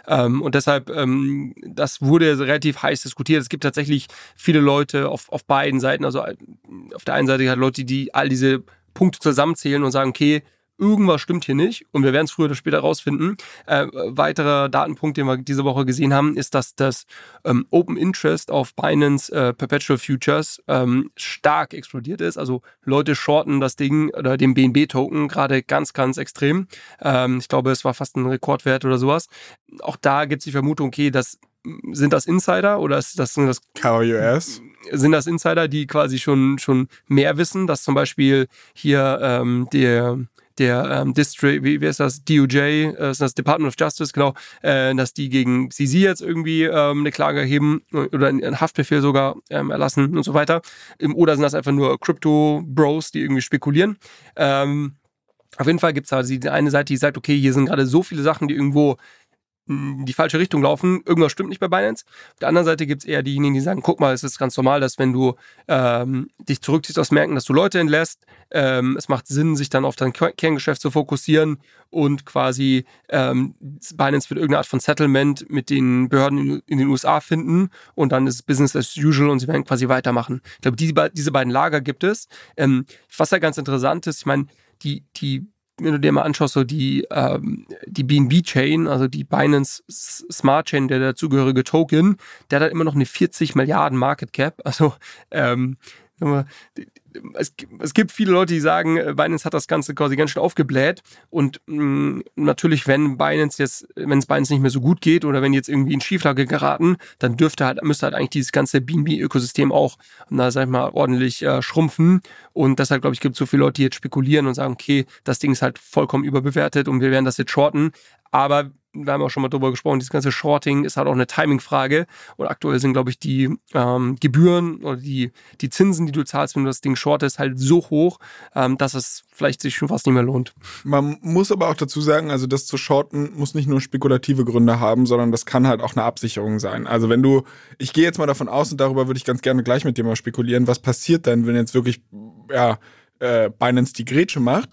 Ähm, und deshalb, ähm, das wurde relativ heiß diskutiert. Es gibt tatsächlich viele Leute auf, auf beiden Seiten. Also äh, auf der einen Seite hat Leute, die all diese Punkte zusammenzählen und sagen, okay, irgendwas stimmt hier nicht und wir werden es früher oder später rausfinden. Äh, weiterer Datenpunkt, den wir diese Woche gesehen haben, ist, dass das ähm, Open Interest auf Binance äh, Perpetual Futures ähm, stark explodiert ist. Also Leute shorten das Ding oder den BNB-Token gerade ganz, ganz extrem. Ähm, ich glaube, es war fast ein Rekordwert oder sowas. Auch da gibt es die Vermutung, okay, das sind das Insider oder ist das, sind das KUS? Sind das Insider, die quasi schon, schon mehr wissen, dass zum Beispiel hier ähm, der der ähm, District, wie, wie ist das, DOJ, äh, ist das Department of Justice, genau, äh, dass die gegen CZ jetzt irgendwie ähm, eine Klage erheben oder einen Haftbefehl sogar ähm, erlassen und so weiter. Oder sind das einfach nur Crypto-Bros, die irgendwie spekulieren? Ähm, auf jeden Fall gibt es also die eine Seite, die sagt, okay, hier sind gerade so viele Sachen, die irgendwo in die falsche Richtung laufen. Irgendwas stimmt nicht bei Binance. Auf der anderen Seite gibt es eher diejenigen, die sagen, guck mal, es ist ganz normal, dass wenn du ähm, dich zurückziehst aus Märkten, dass du Leute entlässt. Ähm, es macht Sinn, sich dann auf dein Kerngeschäft zu fokussieren und quasi ähm, Binance wird irgendeine Art von Settlement mit den Behörden in, den USA finden und dann ist Business as usual und sie werden quasi weitermachen. Ich glaube, die, diese beiden Lager gibt es. Ähm, was ja ganz interessant ist, ich meine, die, die wenn du dir mal anschaust, so die, ähm, die BNB-Chain, also die Binance Smart Chain, der dazugehörige Token, der hat halt immer noch eine 40 Milliarden Market Cap. Also ähm, es, es gibt viele Leute, die sagen, äh, Binance hat das Ganze quasi ganz schön aufgebläht. Und mh, mm, natürlich, wenn Binance jetzt, wenn es Binance nicht mehr so gut geht oder wenn jetzt irgendwie in Schieflage geraten, dann dürfte halt, müsste halt eigentlich dieses ganze BNB-Ökosystem auch, na, sag ich mal, ordentlich äh, schrumpfen. Und deshalb, glaube ich, gibt es so viele Leute, die jetzt spekulieren und sagen, okay, das Ding ist halt vollkommen überbewertet und wir werden das jetzt shorten. Aber wir haben auch schon mal drüber gesprochen, dieses ganze Shorting ist halt auch eine Timing-Frage. Und aktuell sind, glaube ich, die ähm, Gebühren oder die, die Zinsen, die du zahlst, wenn du das Ding shortest, halt so hoch, ähm, dass es vielleicht sich schon fast nicht mehr lohnt. Man muss aber auch dazu sagen, also das zu shorten muss nicht nur spekulative Gründe haben, sondern das kann halt auch eine Absicherung sein. Also wenn du, ich gehe jetzt mal davon aus und darüber würde ich ganz gerne gleich mit dir mal spekulieren, was passiert denn, wenn jetzt wirklich, ja, äh, Binance die Grätsche macht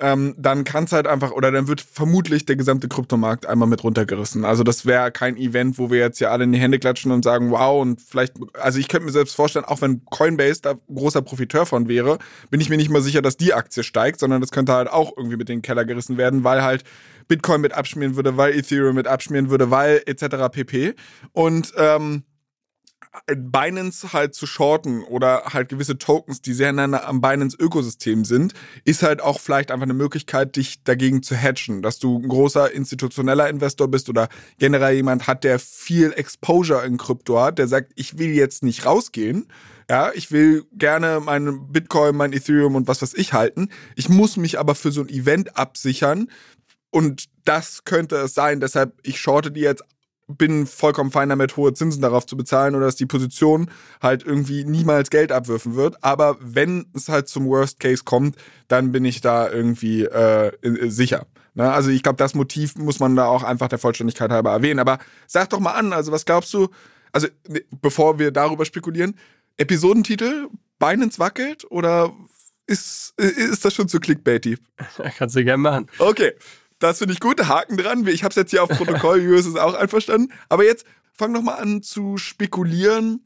ähm, dann kann es halt einfach, oder dann wird vermutlich der gesamte Kryptomarkt einmal mit runtergerissen. Also das wäre kein Event, wo wir jetzt ja alle in die Hände klatschen und sagen, wow, und vielleicht, also ich könnte mir selbst vorstellen, auch wenn Coinbase da großer Profiteur von wäre, bin ich mir nicht mal sicher, dass die Aktie steigt, sondern das könnte halt auch irgendwie mit den Keller gerissen werden, weil halt Bitcoin mit abschmieren würde, weil Ethereum mit abschmieren würde, weil etc. pp. Und ähm, Binance halt zu shorten oder halt gewisse Tokens, die sehr nah am Binance-Ökosystem sind, ist halt auch vielleicht einfach eine Möglichkeit, dich dagegen zu hatchen, dass du ein großer institutioneller Investor bist oder generell jemand hat, der viel Exposure in Krypto hat, der sagt, ich will jetzt nicht rausgehen, ja, ich will gerne meinen Bitcoin, mein Ethereum und was weiß ich halten. Ich muss mich aber für so ein Event absichern. Und das könnte es sein. Deshalb, ich shorte die jetzt bin vollkommen fein damit, hohe Zinsen darauf zu bezahlen oder dass die Position halt irgendwie niemals Geld abwürfen wird. Aber wenn es halt zum Worst Case kommt, dann bin ich da irgendwie äh, sicher. Ne? Also ich glaube, das Motiv muss man da auch einfach der Vollständigkeit halber erwähnen. Aber sag doch mal an, also was glaubst du, also ne, bevor wir darüber spekulieren, Episodentitel, Binance wackelt oder ist, ist das schon zu clickbaity? Kannst du gerne machen. Okay. Das finde ich gut. Haken dran. Ich habe es jetzt hier auf Protokoll. Julius ist auch einverstanden. Aber jetzt fang noch mal an zu spekulieren,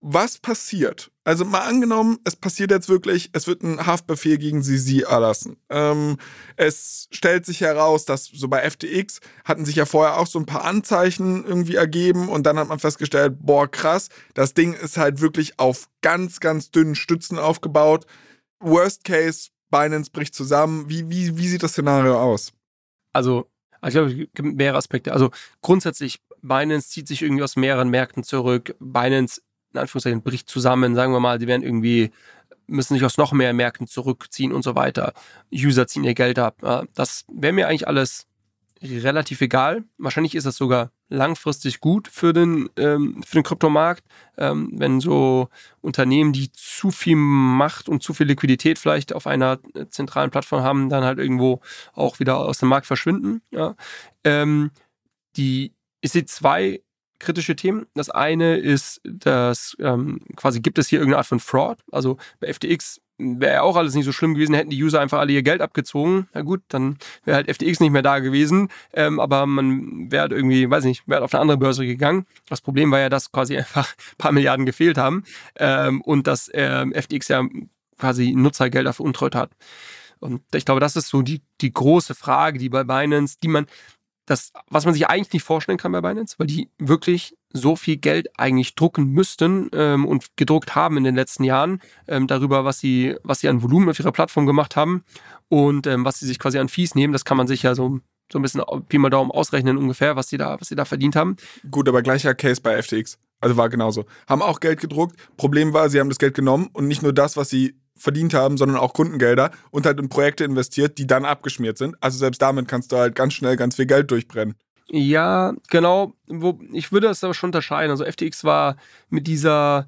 was passiert. Also mal angenommen, es passiert jetzt wirklich, es wird ein Haftbefehl gegen Sisi erlassen. Ähm, es stellt sich heraus, dass so bei FTX hatten sich ja vorher auch so ein paar Anzeichen irgendwie ergeben und dann hat man festgestellt, boah krass, das Ding ist halt wirklich auf ganz, ganz dünnen Stützen aufgebaut. Worst Case, Binance bricht zusammen. Wie, wie, wie sieht das Szenario aus? Also, ich glaube, es gibt mehrere Aspekte. Also grundsätzlich, Binance zieht sich irgendwie aus mehreren Märkten zurück. Binance, in Anführungszeichen, bricht zusammen. Sagen wir mal, die werden irgendwie, müssen sich aus noch mehr Märkten zurückziehen und so weiter. User ziehen ihr Geld ab. Das wäre mir eigentlich alles relativ egal. Wahrscheinlich ist das sogar langfristig gut für den, ähm, für den Kryptomarkt, ähm, wenn so Unternehmen, die zu viel Macht und zu viel Liquidität vielleicht auf einer äh, zentralen Plattform haben, dann halt irgendwo auch wieder aus dem Markt verschwinden. Ja. Ähm, die, ich sehe zwei kritische Themen. Das eine ist, dass ähm, quasi gibt es hier irgendeine Art von Fraud. Also bei FTX wäre ja auch alles nicht so schlimm gewesen, hätten die User einfach alle ihr Geld abgezogen. Na gut, dann wäre halt FTX nicht mehr da gewesen. Ähm, aber man wäre halt irgendwie, weiß nicht, wäre halt auf eine andere Börse gegangen. Das Problem war ja, dass quasi einfach ein paar Milliarden gefehlt haben ähm, und dass ähm, FTX ja quasi Nutzergelder veruntreut hat. Und ich glaube, das ist so die, die große Frage, die bei Binance, die man, das, was man sich eigentlich nicht vorstellen kann bei Binance, weil die wirklich so viel Geld eigentlich drucken müssten ähm, und gedruckt haben in den letzten Jahren ähm, darüber, was sie, was sie an Volumen auf ihrer Plattform gemacht haben und ähm, was sie sich quasi an Fees nehmen. Das kann man sich ja so so ein bisschen Pi mal Daumen ausrechnen ungefähr, was sie da, was sie da verdient haben. Gut, aber gleicher Case bei FTX. Also war genauso. Haben auch Geld gedruckt. Problem war, sie haben das Geld genommen und nicht nur das, was sie verdient haben, sondern auch Kundengelder und halt in Projekte investiert, die dann abgeschmiert sind. Also selbst damit kannst du halt ganz schnell ganz viel Geld durchbrennen. Ja, genau. ich würde das aber schon unterscheiden. Also FTX war mit dieser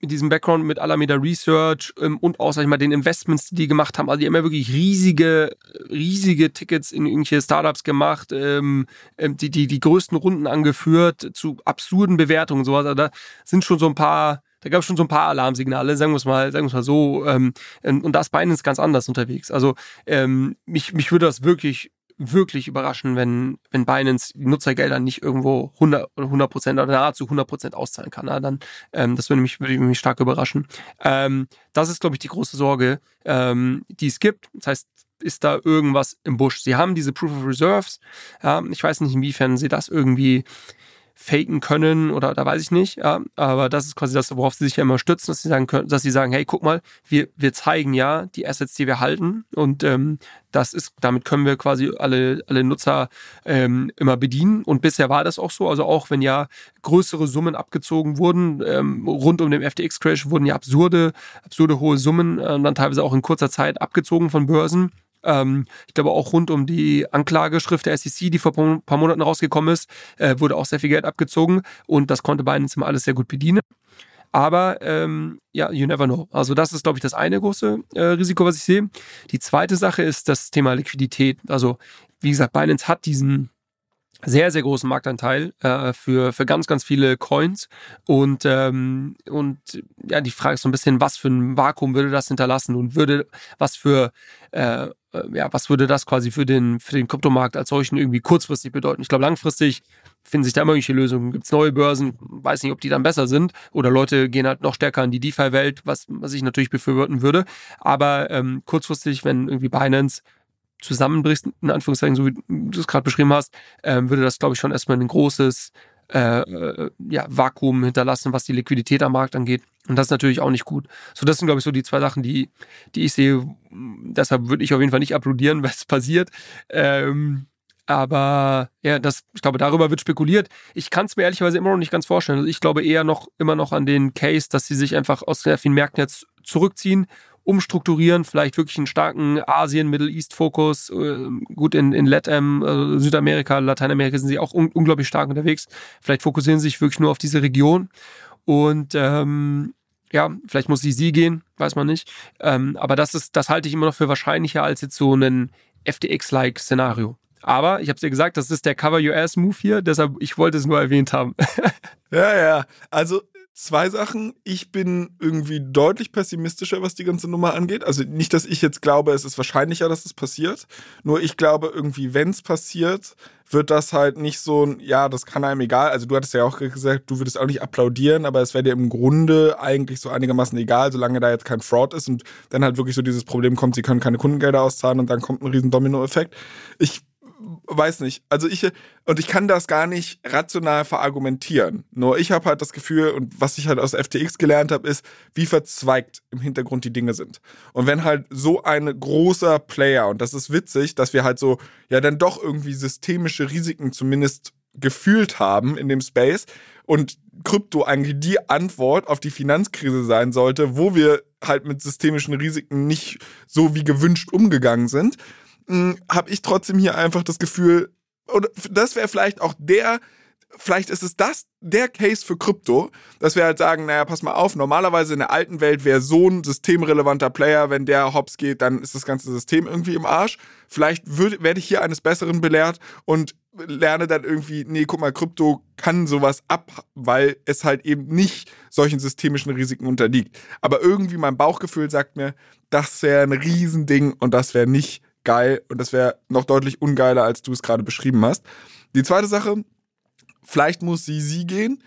mit diesem Background mit Alameda Research ähm, und auch, sag ich mal, den Investments, die die gemacht haben. Also die haben ja wirklich riesige, riesige Tickets in irgendwelche Startups gemacht, ähm, ähm die, die, die größten Runden angeführt zu absurden Bewertungen sowas. Also da sind schon so ein paar da gab es schon so ein paar Alarmsignale, sagen wir es mal, sagen wir mal so. Ähm, und da ist Binance ganz anders unterwegs. Also ähm, mich, mich würde das wirklich wirklich überraschen, wenn, wenn Binance die Nutzergelder nicht irgendwo 100 oder 100 Prozent oder nahezu 100 Prozent auszahlen kann. Ja, dann, ähm, das würde mich, würde mich stark überraschen. Ähm, das ist, glaube ich, die große Sorge, ähm, die es gibt. Das heißt, ist da irgendwas im Busch? Sie haben diese Proof of Reserves. Ja, ich weiß nicht, inwiefern sie das irgendwie faken können oder da weiß ich nicht, ja, aber das ist quasi das, worauf sie sich ja immer stützen, dass sie sagen können, dass sie sagen, hey, guck mal, wir, wir zeigen ja die Assets, die wir halten und ähm, das ist, damit können wir quasi alle, alle Nutzer ähm, immer bedienen. Und bisher war das auch so, also auch wenn ja größere Summen abgezogen wurden, ähm, rund um den FTX-Crash wurden ja absurde, absurde hohe Summen äh, dann teilweise auch in kurzer Zeit abgezogen von Börsen ähm, ich glaube auch rund um die Anklageschrift der SEC, die vor ein paar Monaten rausgekommen ist, äh, wurde auch sehr viel Geld abgezogen und das konnte Binance immer alles sehr gut bedienen. Aber ähm, ja, you never know. Also das ist, glaube ich, das eine große äh, Risiko, was ich sehe. Die zweite Sache ist das Thema Liquidität. Also wie gesagt, Binance hat diesen sehr, sehr großen Marktanteil äh, für, für ganz, ganz viele Coins. Und, ähm, und ja, die Frage ist so ein bisschen, was für ein Vakuum würde das hinterlassen und würde, was für, äh, ja, was würde das quasi für den, für den Kryptomarkt als solchen irgendwie kurzfristig bedeuten? Ich glaube, langfristig finden sich da immer irgendwelche Lösungen. Gibt es neue Börsen, weiß nicht, ob die dann besser sind. Oder Leute gehen halt noch stärker in die DeFi-Welt, was, was ich natürlich befürworten würde. Aber ähm, kurzfristig, wenn irgendwie Binance zusammenbricht, in Anführungszeichen, so wie du es gerade beschrieben hast, ähm, würde das, glaube ich, schon erstmal ein großes äh, ja, Vakuum hinterlassen, was die Liquidität am Markt angeht. Und das ist natürlich auch nicht gut. So, das sind, glaube ich, so die zwei Sachen, die, die ich sehe. Deshalb würde ich auf jeden Fall nicht applaudieren, was passiert. Ähm, aber ja, das, ich glaube, darüber wird spekuliert. Ich kann es mir ehrlicherweise immer noch nicht ganz vorstellen. Also ich glaube eher noch immer noch an den Case, dass sie sich einfach aus sehr vielen Märkten jetzt zurückziehen, umstrukturieren, vielleicht wirklich einen starken Asien, Middle East Fokus, äh, gut in, in LATAM, äh, Südamerika, Lateinamerika sind sie auch un unglaublich stark unterwegs. Vielleicht fokussieren sie sich wirklich nur auf diese Region und ähm, ja, vielleicht muss sie sie gehen, weiß man nicht. Ähm, aber das ist, das halte ich immer noch für wahrscheinlicher als jetzt so ein FTX-like Szenario. Aber ich habe es dir gesagt, das ist der Cover Ass Move hier, deshalb ich wollte es nur erwähnt haben. ja, ja. Also zwei Sachen. Ich bin irgendwie deutlich pessimistischer, was die ganze Nummer angeht. Also nicht, dass ich jetzt glaube, es ist wahrscheinlicher, dass es passiert. Nur ich glaube irgendwie, wenn es passiert, wird das halt nicht so ein, ja, das kann einem egal. Also du hattest ja auch gesagt, du würdest auch nicht applaudieren, aber es wäre dir im Grunde eigentlich so einigermaßen egal, solange da jetzt kein Fraud ist und dann halt wirklich so dieses Problem kommt, sie können keine Kundengelder auszahlen und dann kommt ein riesen Domino-Effekt. Ich weiß nicht. Also ich, und ich kann das gar nicht rational verargumentieren. Nur ich habe halt das Gefühl, und was ich halt aus FTX gelernt habe, ist, wie verzweigt im Hintergrund die Dinge sind. Und wenn halt so ein großer Player, und das ist witzig, dass wir halt so, ja, dann doch irgendwie systemische Risiken zumindest gefühlt haben in dem Space und Krypto eigentlich die Antwort auf die Finanzkrise sein sollte, wo wir halt mit systemischen Risiken nicht so wie gewünscht umgegangen sind habe ich trotzdem hier einfach das Gefühl, oder das wäre vielleicht auch der, vielleicht ist es das der Case für Krypto, dass wir halt sagen, naja, pass mal auf, normalerweise in der alten Welt wäre so ein systemrelevanter Player, wenn der hops geht, dann ist das ganze System irgendwie im Arsch. Vielleicht werde ich hier eines Besseren belehrt und lerne dann irgendwie, nee, guck mal, Krypto kann sowas ab, weil es halt eben nicht solchen systemischen Risiken unterliegt. Aber irgendwie mein Bauchgefühl sagt mir, das wäre ein Riesending und das wäre nicht geil und das wäre noch deutlich ungeiler, als du es gerade beschrieben hast. Die zweite Sache, vielleicht muss sie sie gehen.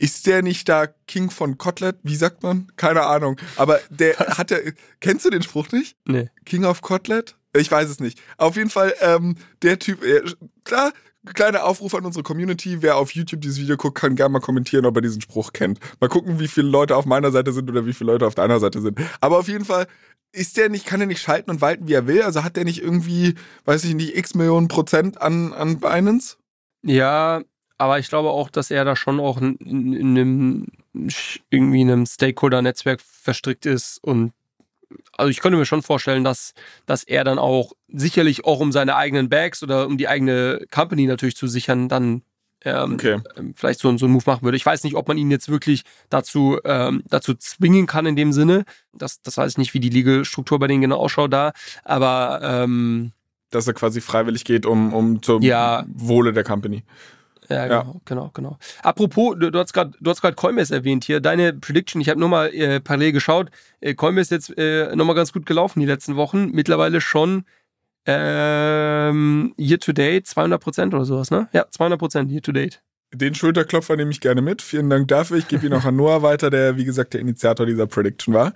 Ist der nicht da King von Kotlet? Wie sagt man? Keine Ahnung. Aber der hat ja. Kennst du den Spruch nicht? Nee. King of Kotlet? Ich weiß es nicht. Auf jeden Fall, ähm, der Typ, äh, klar, kleiner Aufruf an unsere Community. Wer auf YouTube dieses Video guckt, kann gerne mal kommentieren, ob er diesen Spruch kennt. Mal gucken, wie viele Leute auf meiner Seite sind oder wie viele Leute auf deiner Seite sind. Aber auf jeden Fall, ist der nicht, kann der nicht schalten und walten, wie er will? Also hat der nicht irgendwie, weiß ich nicht, x Millionen Prozent an, an Binance? Ja, aber ich glaube auch, dass er da schon auch in, in einem irgendwie einem Stakeholder-Netzwerk verstrickt ist und also ich könnte mir schon vorstellen, dass, dass er dann auch sicherlich auch um seine eigenen Bags oder um die eigene Company natürlich zu sichern, dann ähm, okay. Ähm, vielleicht so, so einen Move machen würde. Ich weiß nicht, ob man ihn jetzt wirklich dazu, ähm, dazu zwingen kann in dem Sinne. Das, das weiß ich nicht, wie die Ligestruktur bei denen genau ausschaut da. Aber ähm, dass er quasi freiwillig geht, um, um zum ja, Wohle der Company. Ja, genau, ja. genau, genau. Apropos, du, du hast gerade du hast gerade Coinbase erwähnt hier. Deine Prediction, ich habe nur mal äh, parallel geschaut. Äh, Coinbase ist jetzt äh, nochmal ganz gut gelaufen die letzten Wochen. Mittlerweile schon ähm, year to date 200 Prozent oder sowas, ne? Ja, 200 Prozent year to date. Den Schulterklopfer nehme ich gerne mit. Vielen Dank dafür. Ich gebe ihn auch an Noah weiter, der, wie gesagt, der Initiator dieser Prediction war.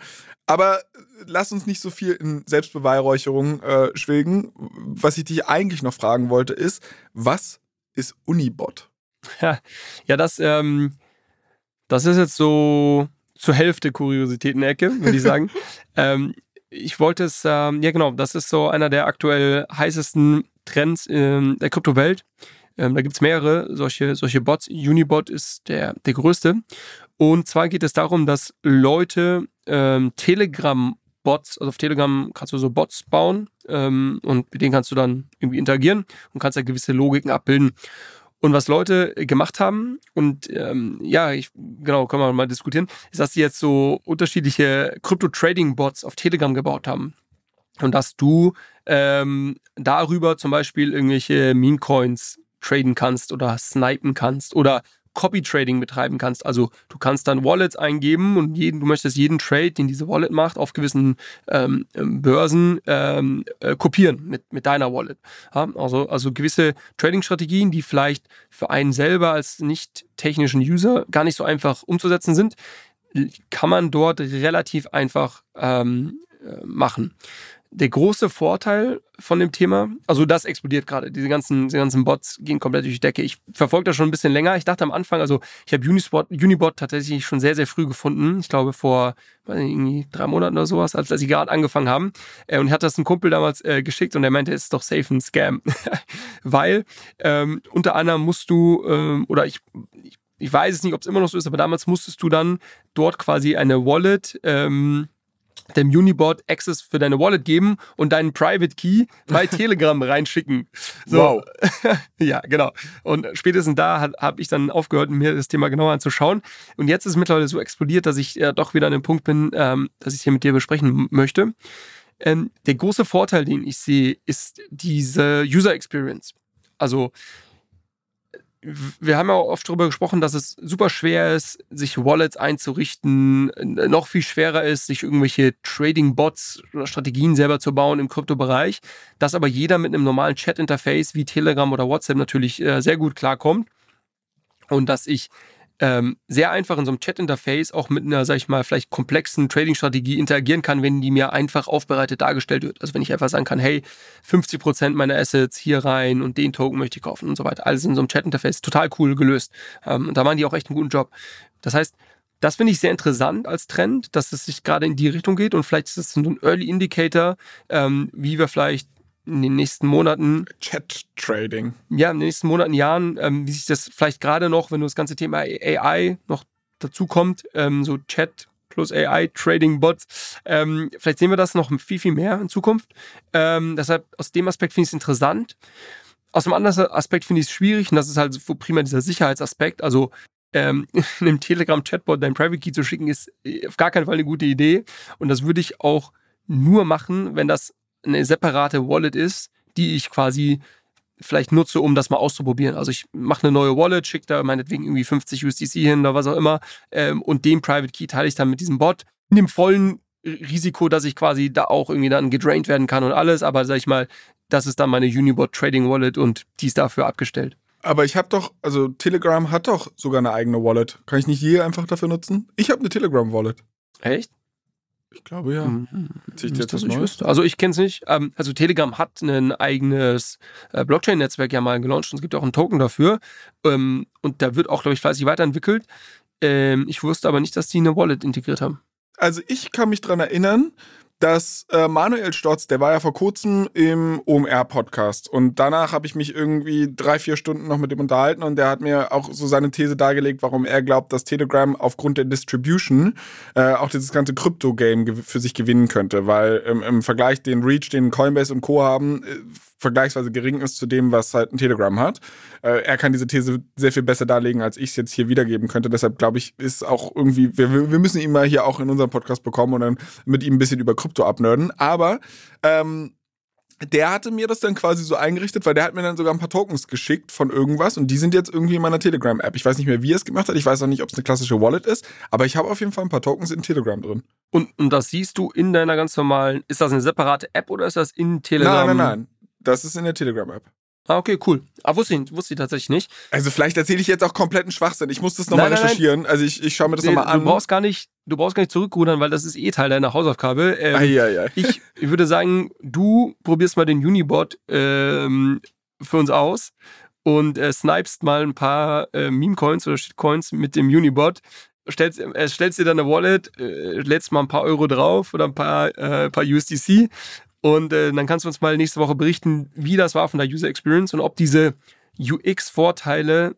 Aber lass uns nicht so viel in Selbstbeweihräucherung äh, schwelgen. Was ich dich eigentlich noch fragen wollte, ist, was ist Unibot? Ja, ja das, ähm, das ist jetzt so zur Hälfte Kuriositäten-Ecke, würde ich sagen. ähm, ich wollte es, ähm, ja genau, das ist so einer der aktuell heißesten Trends in der Kryptowelt. Ähm, da gibt es mehrere solche, solche Bots. Unibot ist der, der größte. Und zwar geht es darum, dass Leute ähm, Telegram-Bots, also auf Telegram kannst du so Bots bauen ähm, und mit denen kannst du dann irgendwie interagieren und kannst da gewisse Logiken abbilden. Und was Leute gemacht haben, und ähm, ja, ich, genau, können wir mal diskutieren, ist, dass sie jetzt so unterschiedliche Krypto-Trading-Bots auf Telegram gebaut haben. Und dass du ähm, darüber zum Beispiel irgendwelche Meme-Coins traden kannst oder snipen kannst oder Copy-Trading betreiben kannst. Also du kannst dann Wallets eingeben und jeden, du möchtest jeden Trade, den diese Wallet macht, auf gewissen ähm, ähm, Börsen ähm, äh, kopieren mit, mit deiner Wallet. Ja, also, also gewisse Trading-Strategien, die vielleicht für einen selber als nicht technischen User gar nicht so einfach umzusetzen sind, kann man dort relativ einfach ähm, äh, machen der große Vorteil von dem Thema, also das explodiert gerade. Diese ganzen, diese ganzen Bots gehen komplett durch die Decke. Ich verfolge das schon ein bisschen länger. Ich dachte am Anfang, also ich habe Unispot, Unibot tatsächlich schon sehr, sehr früh gefunden. Ich glaube vor weiß nicht, irgendwie drei Monaten oder sowas, als, als sie gerade angefangen haben. Äh, und hat das ein Kumpel damals äh, geschickt und er meinte, es ist doch safe ein Scam. Weil ähm, unter anderem musst du, ähm, oder ich, ich, ich weiß es nicht, ob es immer noch so ist, aber damals musstest du dann dort quasi eine Wallet ähm, dem Unibot Access für deine Wallet geben und deinen Private Key bei Telegram reinschicken. So. Wow. ja, genau. Und spätestens da habe ich dann aufgehört, mir das Thema genauer anzuschauen. Und jetzt ist es mittlerweile so explodiert, dass ich äh, doch wieder an dem Punkt bin, ähm, dass ich es hier mit dir besprechen möchte. Ähm, der große Vorteil, den ich sehe, ist diese User Experience. Also wir haben ja auch oft darüber gesprochen, dass es super schwer ist, sich Wallets einzurichten, noch viel schwerer ist, sich irgendwelche Trading-Bots oder Strategien selber zu bauen im Kryptobereich, dass aber jeder mit einem normalen Chat-Interface wie Telegram oder WhatsApp natürlich äh, sehr gut klarkommt. Und dass ich ähm, sehr einfach in so einem Chat-Interface auch mit einer, sag ich mal, vielleicht komplexen Trading-Strategie interagieren kann, wenn die mir einfach aufbereitet dargestellt wird. Also wenn ich einfach sagen kann, hey, 50 Prozent meiner Assets hier rein und den Token möchte ich kaufen und so weiter. Alles in so einem Chat-Interface. Total cool gelöst. Ähm, und da machen die auch echt einen guten Job. Das heißt, das finde ich sehr interessant als Trend, dass es sich gerade in die Richtung geht und vielleicht ist es so ein Early Indicator, ähm, wie wir vielleicht in den nächsten Monaten. Chat-Trading. Ja, in den nächsten Monaten, Jahren, ähm, wie sich das vielleicht gerade noch, wenn du das ganze Thema AI noch dazu kommt, ähm, so Chat plus AI, Trading Bots. Ähm, vielleicht sehen wir das noch viel, viel mehr in Zukunft. Ähm, deshalb aus dem Aspekt finde ich es interessant. Aus einem anderen Aspekt finde ich es schwierig und das ist halt so prima dieser Sicherheitsaspekt. Also ähm, einem Telegram-Chatbot dein Private Key zu schicken, ist äh, auf gar keinen Fall eine gute Idee. Und das würde ich auch nur machen, wenn das eine separate Wallet ist, die ich quasi vielleicht nutze, um das mal auszuprobieren. Also ich mache eine neue Wallet, schicke da meinetwegen irgendwie 50 USDC hin oder was auch immer ähm, und den Private Key teile ich dann mit diesem Bot in dem vollen Risiko, dass ich quasi da auch irgendwie dann gedraint werden kann und alles, aber sag ich mal, das ist dann meine Unibot Trading Wallet und die ist dafür abgestellt. Aber ich habe doch, also Telegram hat doch sogar eine eigene Wallet. Kann ich nicht hier einfach dafür nutzen? Ich habe eine Telegram Wallet. Echt? Ich glaube ja. Mhm. Ich das das nicht also ich kenne es nicht. Ähm, also Telegram hat ein eigenes äh, Blockchain-Netzwerk ja mal gelauncht und es gibt auch einen Token dafür. Ähm, und da wird auch, glaube ich, fleißig weiterentwickelt. Ähm, ich wusste aber nicht, dass die eine Wallet integriert haben. Also ich kann mich daran erinnern, dass äh, Manuel Stotz, der war ja vor kurzem im OMR-Podcast und danach habe ich mich irgendwie drei, vier Stunden noch mit ihm unterhalten und der hat mir auch so seine These dargelegt, warum er glaubt, dass Telegram aufgrund der Distribution äh, auch dieses ganze Krypto-Game für sich gewinnen könnte, weil ähm, im Vergleich den Reach, den Coinbase und Co. haben, äh, vergleichsweise gering ist zu dem, was halt ein Telegram hat. Äh, er kann diese These sehr viel besser darlegen, als ich es jetzt hier wiedergeben könnte. Deshalb glaube ich, ist auch irgendwie, wir, wir müssen ihn mal hier auch in unserem Podcast bekommen und dann mit ihm ein bisschen über Krypto abnörden. Aber ähm, der hatte mir das dann quasi so eingerichtet, weil der hat mir dann sogar ein paar Tokens geschickt von irgendwas und die sind jetzt irgendwie in meiner Telegram-App. Ich weiß nicht mehr, wie er es gemacht hat. Ich weiß auch nicht, ob es eine klassische Wallet ist, aber ich habe auf jeden Fall ein paar Tokens in Telegram drin. Und, und das siehst du in deiner ganz normalen, ist das eine separate App oder ist das in Telegram? Nein, nein, nein. Das ist in der Telegram-App. Ah, okay, cool. Ah, wusste ich, wusste ich tatsächlich nicht. Also vielleicht erzähle ich jetzt auch kompletten Schwachsinn. Ich muss das nochmal recherchieren. Nein. Also ich, ich schaue mir das nee, nochmal an. Du brauchst gar nicht, du brauchst gar nicht zurückrudern, weil das ist eh Teil deiner Hausaufgabe. Ähm, ai, ai, ai. Ich, ich würde sagen, du probierst mal den Unibot ähm, für uns aus und äh, snipest mal ein paar äh, Meme-Coins oder Shitcoins mit dem Unibot. Stellst, äh, stellst dir dann eine Wallet, äh, lädst mal ein paar Euro drauf oder ein paar, äh, paar USDC und äh, dann kannst du uns mal nächste Woche berichten, wie das war von der User Experience und ob diese UX-Vorteile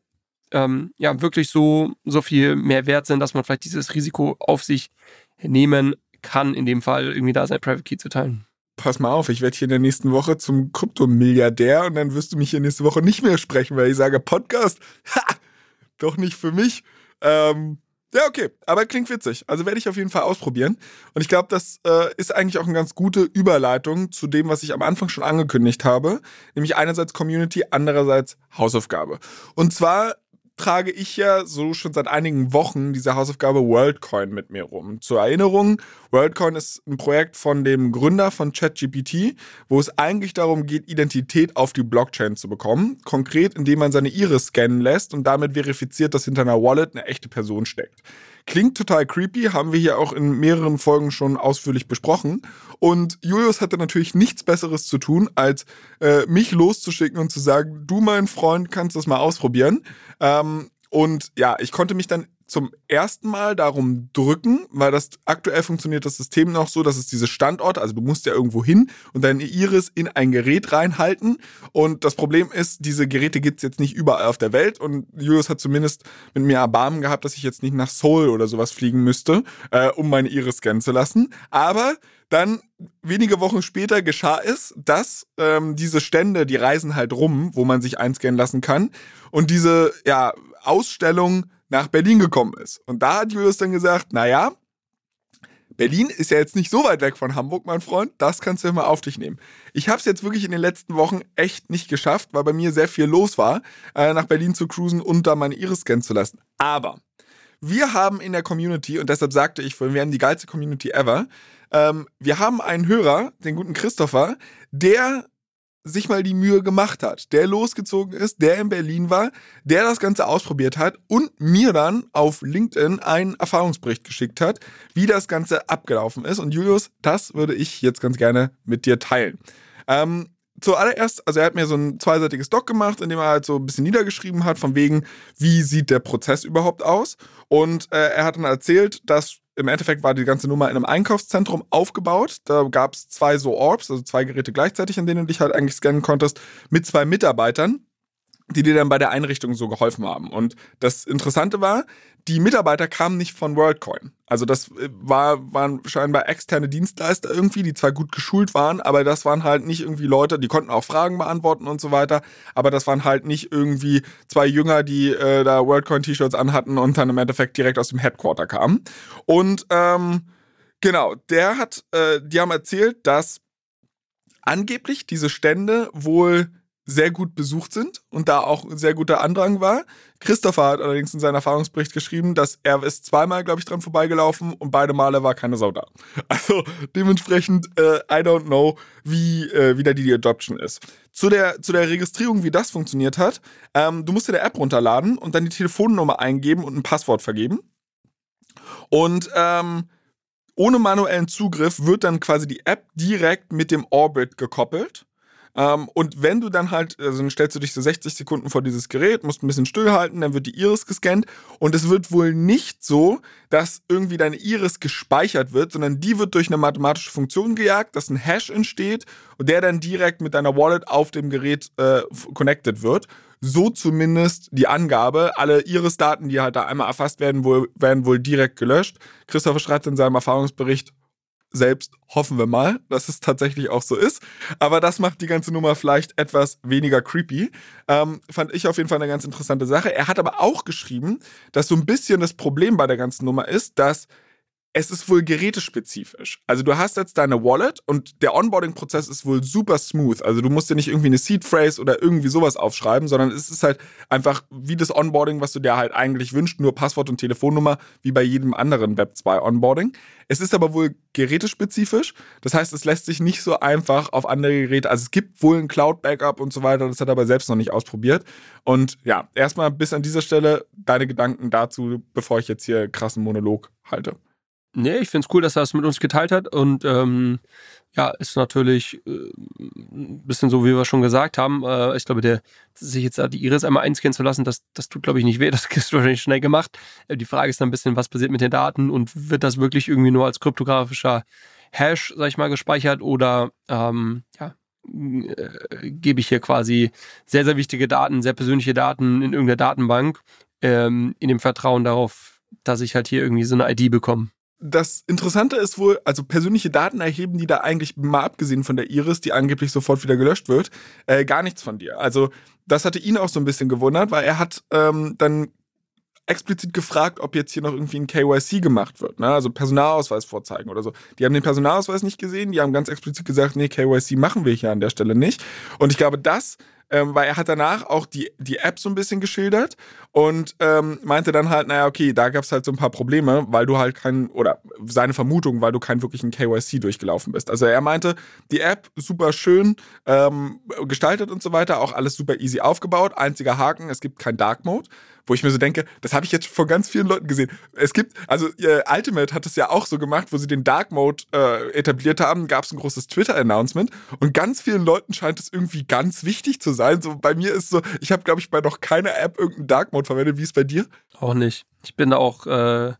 ähm, ja wirklich so, so viel mehr wert sind, dass man vielleicht dieses Risiko auf sich nehmen kann, in dem Fall irgendwie da sein Private Key zu teilen. Pass mal auf, ich werde hier in der nächsten Woche zum Kryptomilliardär und dann wirst du mich hier nächste Woche nicht mehr sprechen, weil ich sage, Podcast, ha, doch nicht für mich. Ähm, ja, okay, aber klingt witzig. Also werde ich auf jeden Fall ausprobieren. Und ich glaube, das äh, ist eigentlich auch eine ganz gute Überleitung zu dem, was ich am Anfang schon angekündigt habe. Nämlich einerseits Community, andererseits Hausaufgabe. Und zwar trage ich ja so schon seit einigen Wochen diese Hausaufgabe WorldCoin mit mir rum. Zur Erinnerung, WorldCoin ist ein Projekt von dem Gründer von ChatGPT, wo es eigentlich darum geht, Identität auf die Blockchain zu bekommen. Konkret, indem man seine Iris scannen lässt und damit verifiziert, dass hinter einer Wallet eine echte Person steckt. Klingt total creepy, haben wir hier auch in mehreren Folgen schon ausführlich besprochen. Und Julius hatte natürlich nichts Besseres zu tun, als äh, mich loszuschicken und zu sagen, du mein Freund kannst das mal ausprobieren. Ähm, und ja, ich konnte mich dann zum ersten Mal darum drücken, weil das aktuell funktioniert das System noch so, dass es diese Standorte, also du musst ja irgendwo hin und deine Iris in ein Gerät reinhalten. Und das Problem ist, diese Geräte gibt es jetzt nicht überall auf der Welt. Und Julius hat zumindest mit mir Erbarmen gehabt, dass ich jetzt nicht nach Seoul oder sowas fliegen müsste, äh, um meine Iris scannen zu lassen. Aber dann wenige Wochen später geschah es, dass ähm, diese Stände, die reisen halt rum, wo man sich einscannen lassen kann. Und diese ja, Ausstellung nach Berlin gekommen ist. Und da hat Julius dann gesagt, naja, Berlin ist ja jetzt nicht so weit weg von Hamburg, mein Freund. Das kannst du ja mal auf dich nehmen. Ich habe es jetzt wirklich in den letzten Wochen echt nicht geschafft, weil bei mir sehr viel los war, äh, nach Berlin zu cruisen und da meine Iris scannen zu lassen. Aber wir haben in der Community, und deshalb sagte ich wir haben die geilste Community ever, ähm, wir haben einen Hörer, den guten Christopher, der sich mal die Mühe gemacht hat, der losgezogen ist, der in Berlin war, der das Ganze ausprobiert hat und mir dann auf LinkedIn einen Erfahrungsbericht geschickt hat, wie das Ganze abgelaufen ist. Und Julius, das würde ich jetzt ganz gerne mit dir teilen. Ähm, zuallererst, also er hat mir so ein zweiseitiges Doc gemacht, in dem er halt so ein bisschen niedergeschrieben hat, von wegen, wie sieht der Prozess überhaupt aus. Und äh, er hat dann erzählt, dass im Endeffekt war die ganze Nummer in einem Einkaufszentrum aufgebaut. Da gab es zwei so Orbs, also zwei Geräte gleichzeitig, in denen du dich halt eigentlich scannen konntest, mit zwei Mitarbeitern die dir dann bei der Einrichtung so geholfen haben. Und das Interessante war, die Mitarbeiter kamen nicht von WorldCoin. Also das äh, war, waren scheinbar externe Dienstleister irgendwie, die zwar gut geschult waren, aber das waren halt nicht irgendwie Leute, die konnten auch Fragen beantworten und so weiter, aber das waren halt nicht irgendwie zwei Jünger, die äh, da WorldCoin-T-Shirts anhatten und dann im Endeffekt direkt aus dem Headquarter kamen. Und ähm, genau, der hat, äh, die haben erzählt, dass angeblich diese Stände wohl sehr gut besucht sind und da auch ein sehr guter Andrang war. Christopher hat allerdings in seinem Erfahrungsbericht geschrieben, dass er ist zweimal, glaube ich, dran vorbeigelaufen und beide Male war keine Sau da. Also dementsprechend, äh, I don't know, wie, äh, wie da die Adoption ist. Zu der, zu der Registrierung, wie das funktioniert hat, ähm, du musst dir der App runterladen und dann die Telefonnummer eingeben und ein Passwort vergeben. Und ähm, ohne manuellen Zugriff wird dann quasi die App direkt mit dem Orbit gekoppelt. Ähm, und wenn du dann halt, also dann stellst du dich so 60 Sekunden vor dieses Gerät, musst ein bisschen stillhalten, dann wird die Iris gescannt und es wird wohl nicht so, dass irgendwie deine Iris gespeichert wird, sondern die wird durch eine mathematische Funktion gejagt, dass ein Hash entsteht und der dann direkt mit deiner Wallet auf dem Gerät äh, connected wird. So zumindest die Angabe. Alle Iris-Daten, die halt da einmal erfasst werden, wohl, werden wohl direkt gelöscht. Christopher schreibt in seinem Erfahrungsbericht, selbst hoffen wir mal, dass es tatsächlich auch so ist. Aber das macht die ganze Nummer vielleicht etwas weniger creepy. Ähm, fand ich auf jeden Fall eine ganz interessante Sache. Er hat aber auch geschrieben, dass so ein bisschen das Problem bei der ganzen Nummer ist, dass es ist wohl gerätespezifisch. Also du hast jetzt deine Wallet und der Onboarding-Prozess ist wohl super smooth. Also du musst dir nicht irgendwie eine Seed Phrase oder irgendwie sowas aufschreiben, sondern es ist halt einfach wie das Onboarding, was du dir halt eigentlich wünschst, nur Passwort und Telefonnummer, wie bei jedem anderen Web 2 Onboarding. Es ist aber wohl gerätespezifisch. Das heißt, es lässt sich nicht so einfach auf andere Geräte, also es gibt wohl ein Cloud-Backup und so weiter, das hat er aber selbst noch nicht ausprobiert. Und ja, erstmal bis an dieser Stelle deine Gedanken dazu, bevor ich jetzt hier krassen Monolog halte. Nee, ich finde es cool, dass er das mit uns geteilt hat und ähm, ja, ist natürlich äh, ein bisschen so, wie wir schon gesagt haben. Äh, ich glaube, der sich jetzt die Iris einmal einscannen zu lassen, das, das tut, glaube ich, nicht weh. Das ist wahrscheinlich schnell gemacht. Äh, die Frage ist dann ein bisschen, was passiert mit den Daten und wird das wirklich irgendwie nur als kryptografischer Hash, sag ich mal, gespeichert oder ähm, ja, äh, gebe ich hier quasi sehr, sehr wichtige Daten, sehr persönliche Daten in irgendeiner Datenbank, ähm, in dem Vertrauen darauf, dass ich halt hier irgendwie so eine ID bekomme das Interessante ist wohl, also persönliche Daten erheben die da eigentlich mal abgesehen von der Iris, die angeblich sofort wieder gelöscht wird, äh, gar nichts von dir. Also das hatte ihn auch so ein bisschen gewundert, weil er hat ähm, dann explizit gefragt, ob jetzt hier noch irgendwie ein KYC gemacht wird, ne? also Personalausweis vorzeigen oder so. Die haben den Personalausweis nicht gesehen, die haben ganz explizit gesagt, nee, KYC machen wir hier an der Stelle nicht. Und ich glaube, das ähm, weil er hat danach auch die, die App so ein bisschen geschildert und ähm, meinte dann halt, naja, okay, da gab es halt so ein paar Probleme, weil du halt kein, oder seine Vermutung, weil du keinen wirklichen KYC durchgelaufen bist. Also er meinte, die App super schön ähm, gestaltet und so weiter, auch alles super easy aufgebaut. Einziger Haken, es gibt kein Dark Mode wo ich mir so denke, das habe ich jetzt von ganz vielen Leuten gesehen. Es gibt, also äh, Ultimate hat es ja auch so gemacht, wo sie den Dark Mode äh, etabliert haben, gab es ein großes Twitter-Announcement und ganz vielen Leuten scheint es irgendwie ganz wichtig zu sein. So bei mir ist so, ich habe glaube ich bei noch keiner App irgendeinen Dark Mode verwendet. Wie ist bei dir? Auch nicht. Ich bin da auch äh,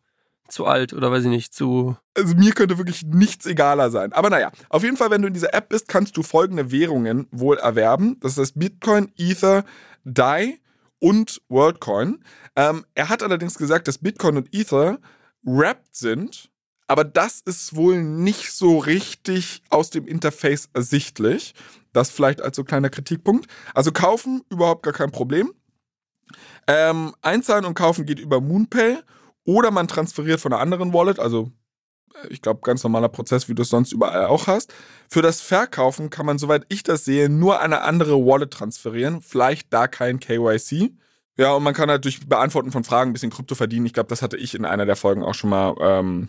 zu alt oder weiß ich nicht, zu. Also mir könnte wirklich nichts egaler sein. Aber naja, auf jeden Fall, wenn du in dieser App bist, kannst du folgende Währungen wohl erwerben. Das ist Bitcoin, Ether, DAI und WorldCoin. Ähm, er hat allerdings gesagt, dass Bitcoin und Ether wrapped sind, aber das ist wohl nicht so richtig aus dem Interface ersichtlich. Das vielleicht als so kleiner Kritikpunkt. Also kaufen, überhaupt gar kein Problem. Ähm, einzahlen und kaufen geht über Moonpay oder man transferiert von einer anderen Wallet, also ich glaube, ganz normaler Prozess, wie du es sonst überall auch hast. Für das Verkaufen kann man, soweit ich das sehe, nur eine andere Wallet transferieren. Vielleicht da kein KYC. Ja, und man kann halt durch Beantworten von Fragen ein bisschen Krypto verdienen. Ich glaube, das hatte ich in einer der Folgen auch schon mal ähm,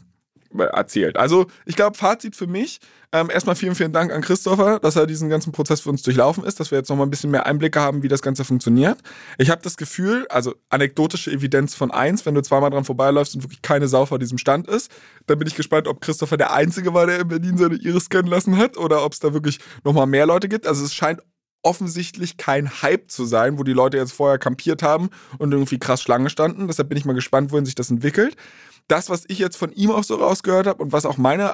erzählt. Also ich glaube, Fazit für mich, ähm, erstmal vielen, vielen Dank an Christopher, dass er diesen ganzen Prozess für uns durchlaufen ist, dass wir jetzt nochmal ein bisschen mehr Einblicke haben, wie das Ganze funktioniert. Ich habe das Gefühl, also anekdotische Evidenz von eins, wenn du zweimal dran vorbeiläufst und wirklich keine Sau vor diesem Stand ist, dann bin ich gespannt, ob Christopher der Einzige war, der in Berlin seine Iris scannen lassen hat oder ob es da wirklich nochmal mehr Leute gibt. Also es scheint offensichtlich kein Hype zu sein, wo die Leute jetzt vorher kampiert haben und irgendwie krass Schlange standen. Deshalb bin ich mal gespannt, wohin sich das entwickelt das, was ich jetzt von ihm auch so rausgehört habe und was auch mein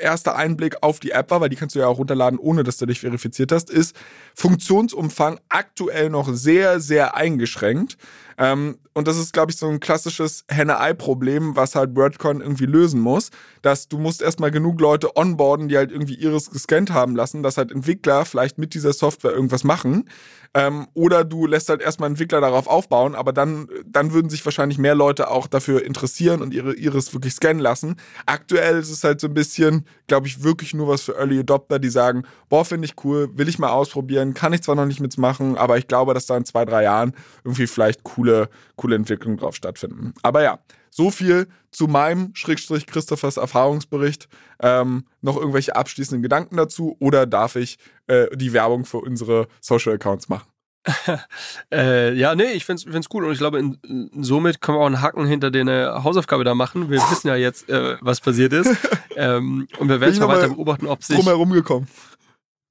erster Einblick auf die App war, weil die kannst du ja auch runterladen, ohne dass du dich verifiziert hast, ist Funktionsumfang aktuell noch sehr, sehr eingeschränkt. Ähm, und das ist, glaube ich, so ein klassisches Henne-Ei-Problem, was halt WordCon irgendwie lösen muss, dass du musst erstmal genug Leute onboarden, die halt irgendwie ihres gescannt haben lassen, dass halt Entwickler vielleicht mit dieser Software irgendwas machen. Ähm, oder du lässt halt erstmal Entwickler darauf aufbauen, aber dann, dann würden sich wahrscheinlich mehr Leute auch dafür interessieren und ihre Iris wirklich scannen lassen. Aktuell ist es halt so ein bisschen, glaube ich, wirklich nur was für Early Adopter, die sagen, boah, finde ich cool, will ich mal ausprobieren, kann ich zwar noch nicht mitmachen, aber ich glaube, dass da in zwei, drei Jahren irgendwie vielleicht coole, coole Entwicklungen drauf stattfinden. Aber ja, so viel zu meinem Schrägstrich Christophers Erfahrungsbericht. Ähm, noch irgendwelche abschließenden Gedanken dazu oder darf ich äh, die Werbung für unsere Social Accounts machen? äh, ja, nee, ich find's, find's cool und ich glaube, in, somit können wir auch einen Haken hinter den äh, Hausaufgabe da machen. Wir wissen ja jetzt, äh, was passiert ist. ähm, und wir werden es mal weiter beobachten, ob sich. Drumherum gekommen.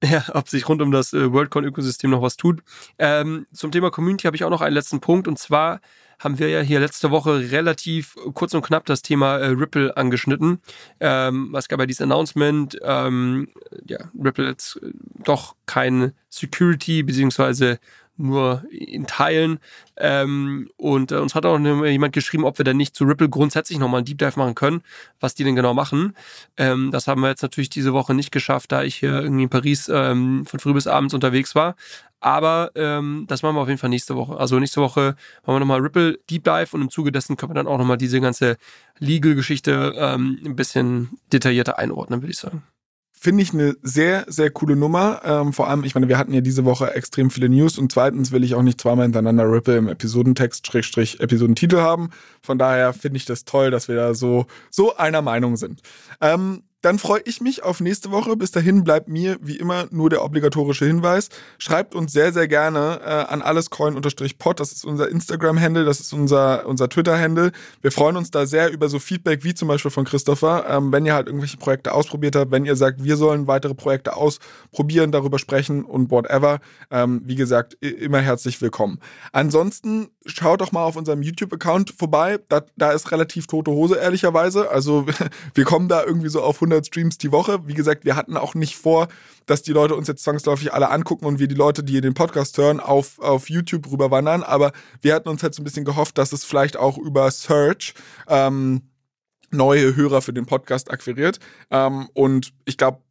Ja, ob sich rund um das äh, WorldCon-Ökosystem noch was tut. Ähm, zum Thema Community habe ich auch noch einen letzten Punkt und zwar haben wir ja hier letzte Woche relativ kurz und knapp das Thema äh, Ripple angeschnitten. Ähm, es gab ja dieses Announcement, ähm, ja, Ripple jetzt äh, doch kein Security beziehungsweise nur in Teilen. Ähm, und äh, uns hat auch jemand geschrieben, ob wir denn nicht zu Ripple grundsätzlich nochmal einen Deep Dive machen können, was die denn genau machen. Ähm, das haben wir jetzt natürlich diese Woche nicht geschafft, da ich hier irgendwie in Paris ähm, von früh bis abends unterwegs war. Aber ähm, das machen wir auf jeden Fall nächste Woche. Also nächste Woche machen wir nochmal Ripple Deep Dive und im Zuge dessen können wir dann auch nochmal diese ganze Legal-Geschichte ähm, ein bisschen detaillierter einordnen, würde ich sagen finde ich eine sehr, sehr coole Nummer. Ähm, vor allem, ich meine, wir hatten ja diese Woche extrem viele News und zweitens will ich auch nicht zweimal hintereinander Ripple im Episodentext, Schrägstrich, Episodentitel haben. Von daher finde ich das toll, dass wir da so, so einer Meinung sind. Ähm, dann freue ich mich auf nächste Woche. Bis dahin bleibt mir wie immer nur der obligatorische Hinweis. Schreibt uns sehr, sehr gerne äh, an allescoin-pod. Das ist unser Instagram-Handle, das ist unser, unser Twitter-Handle. Wir freuen uns da sehr über so Feedback wie zum Beispiel von Christopher. Ähm, wenn ihr halt irgendwelche Projekte ausprobiert habt, wenn ihr sagt, wir sollen weitere Projekte ausprobieren, darüber sprechen und whatever. Ähm, wie gesagt, immer herzlich willkommen. Ansonsten schaut doch mal auf unserem YouTube-Account vorbei. Da, da ist relativ tote Hose, ehrlicherweise. Also wir kommen da irgendwie so auf 100 100 Streams die Woche. Wie gesagt, wir hatten auch nicht vor, dass die Leute uns jetzt zwangsläufig alle angucken und wir die Leute, die den Podcast hören, auf, auf YouTube rüberwandern. Aber wir hatten uns halt so ein bisschen gehofft, dass es vielleicht auch über Search ähm, neue Hörer für den Podcast akquiriert. Ähm, und ich glaube,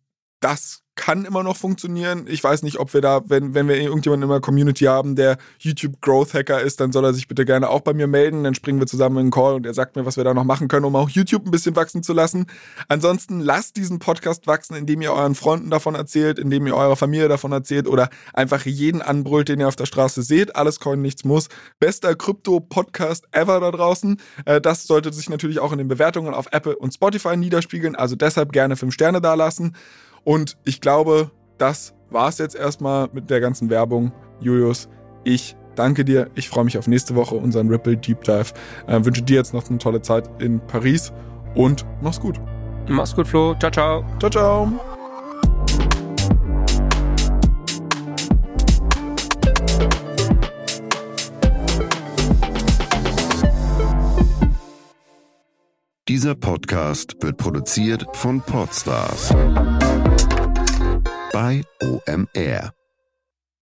das kann immer noch funktionieren. Ich weiß nicht, ob wir da, wenn, wenn wir irgendjemanden in der Community haben, der YouTube Growth Hacker ist, dann soll er sich bitte gerne auch bei mir melden. Dann springen wir zusammen in einen Call und er sagt mir, was wir da noch machen können, um auch YouTube ein bisschen wachsen zu lassen. Ansonsten lasst diesen Podcast wachsen, indem ihr euren Freunden davon erzählt, indem ihr eurer Familie davon erzählt oder einfach jeden anbrüllt, den ihr auf der Straße seht. Alles Coin, nichts muss. Bester Krypto-Podcast ever da draußen. Äh, das sollte sich natürlich auch in den Bewertungen auf Apple und Spotify niederspiegeln. Also deshalb gerne fünf Sterne da lassen. Und ich glaube, das war es jetzt erstmal mit der ganzen Werbung. Julius, ich danke dir. Ich freue mich auf nächste Woche, unseren Ripple Deep Dive. Äh, wünsche dir jetzt noch eine tolle Zeit in Paris und mach's gut. Mach's gut, Flo. Ciao, ciao. Ciao, ciao. Dieser Podcast wird produziert von Podstars bei OMR.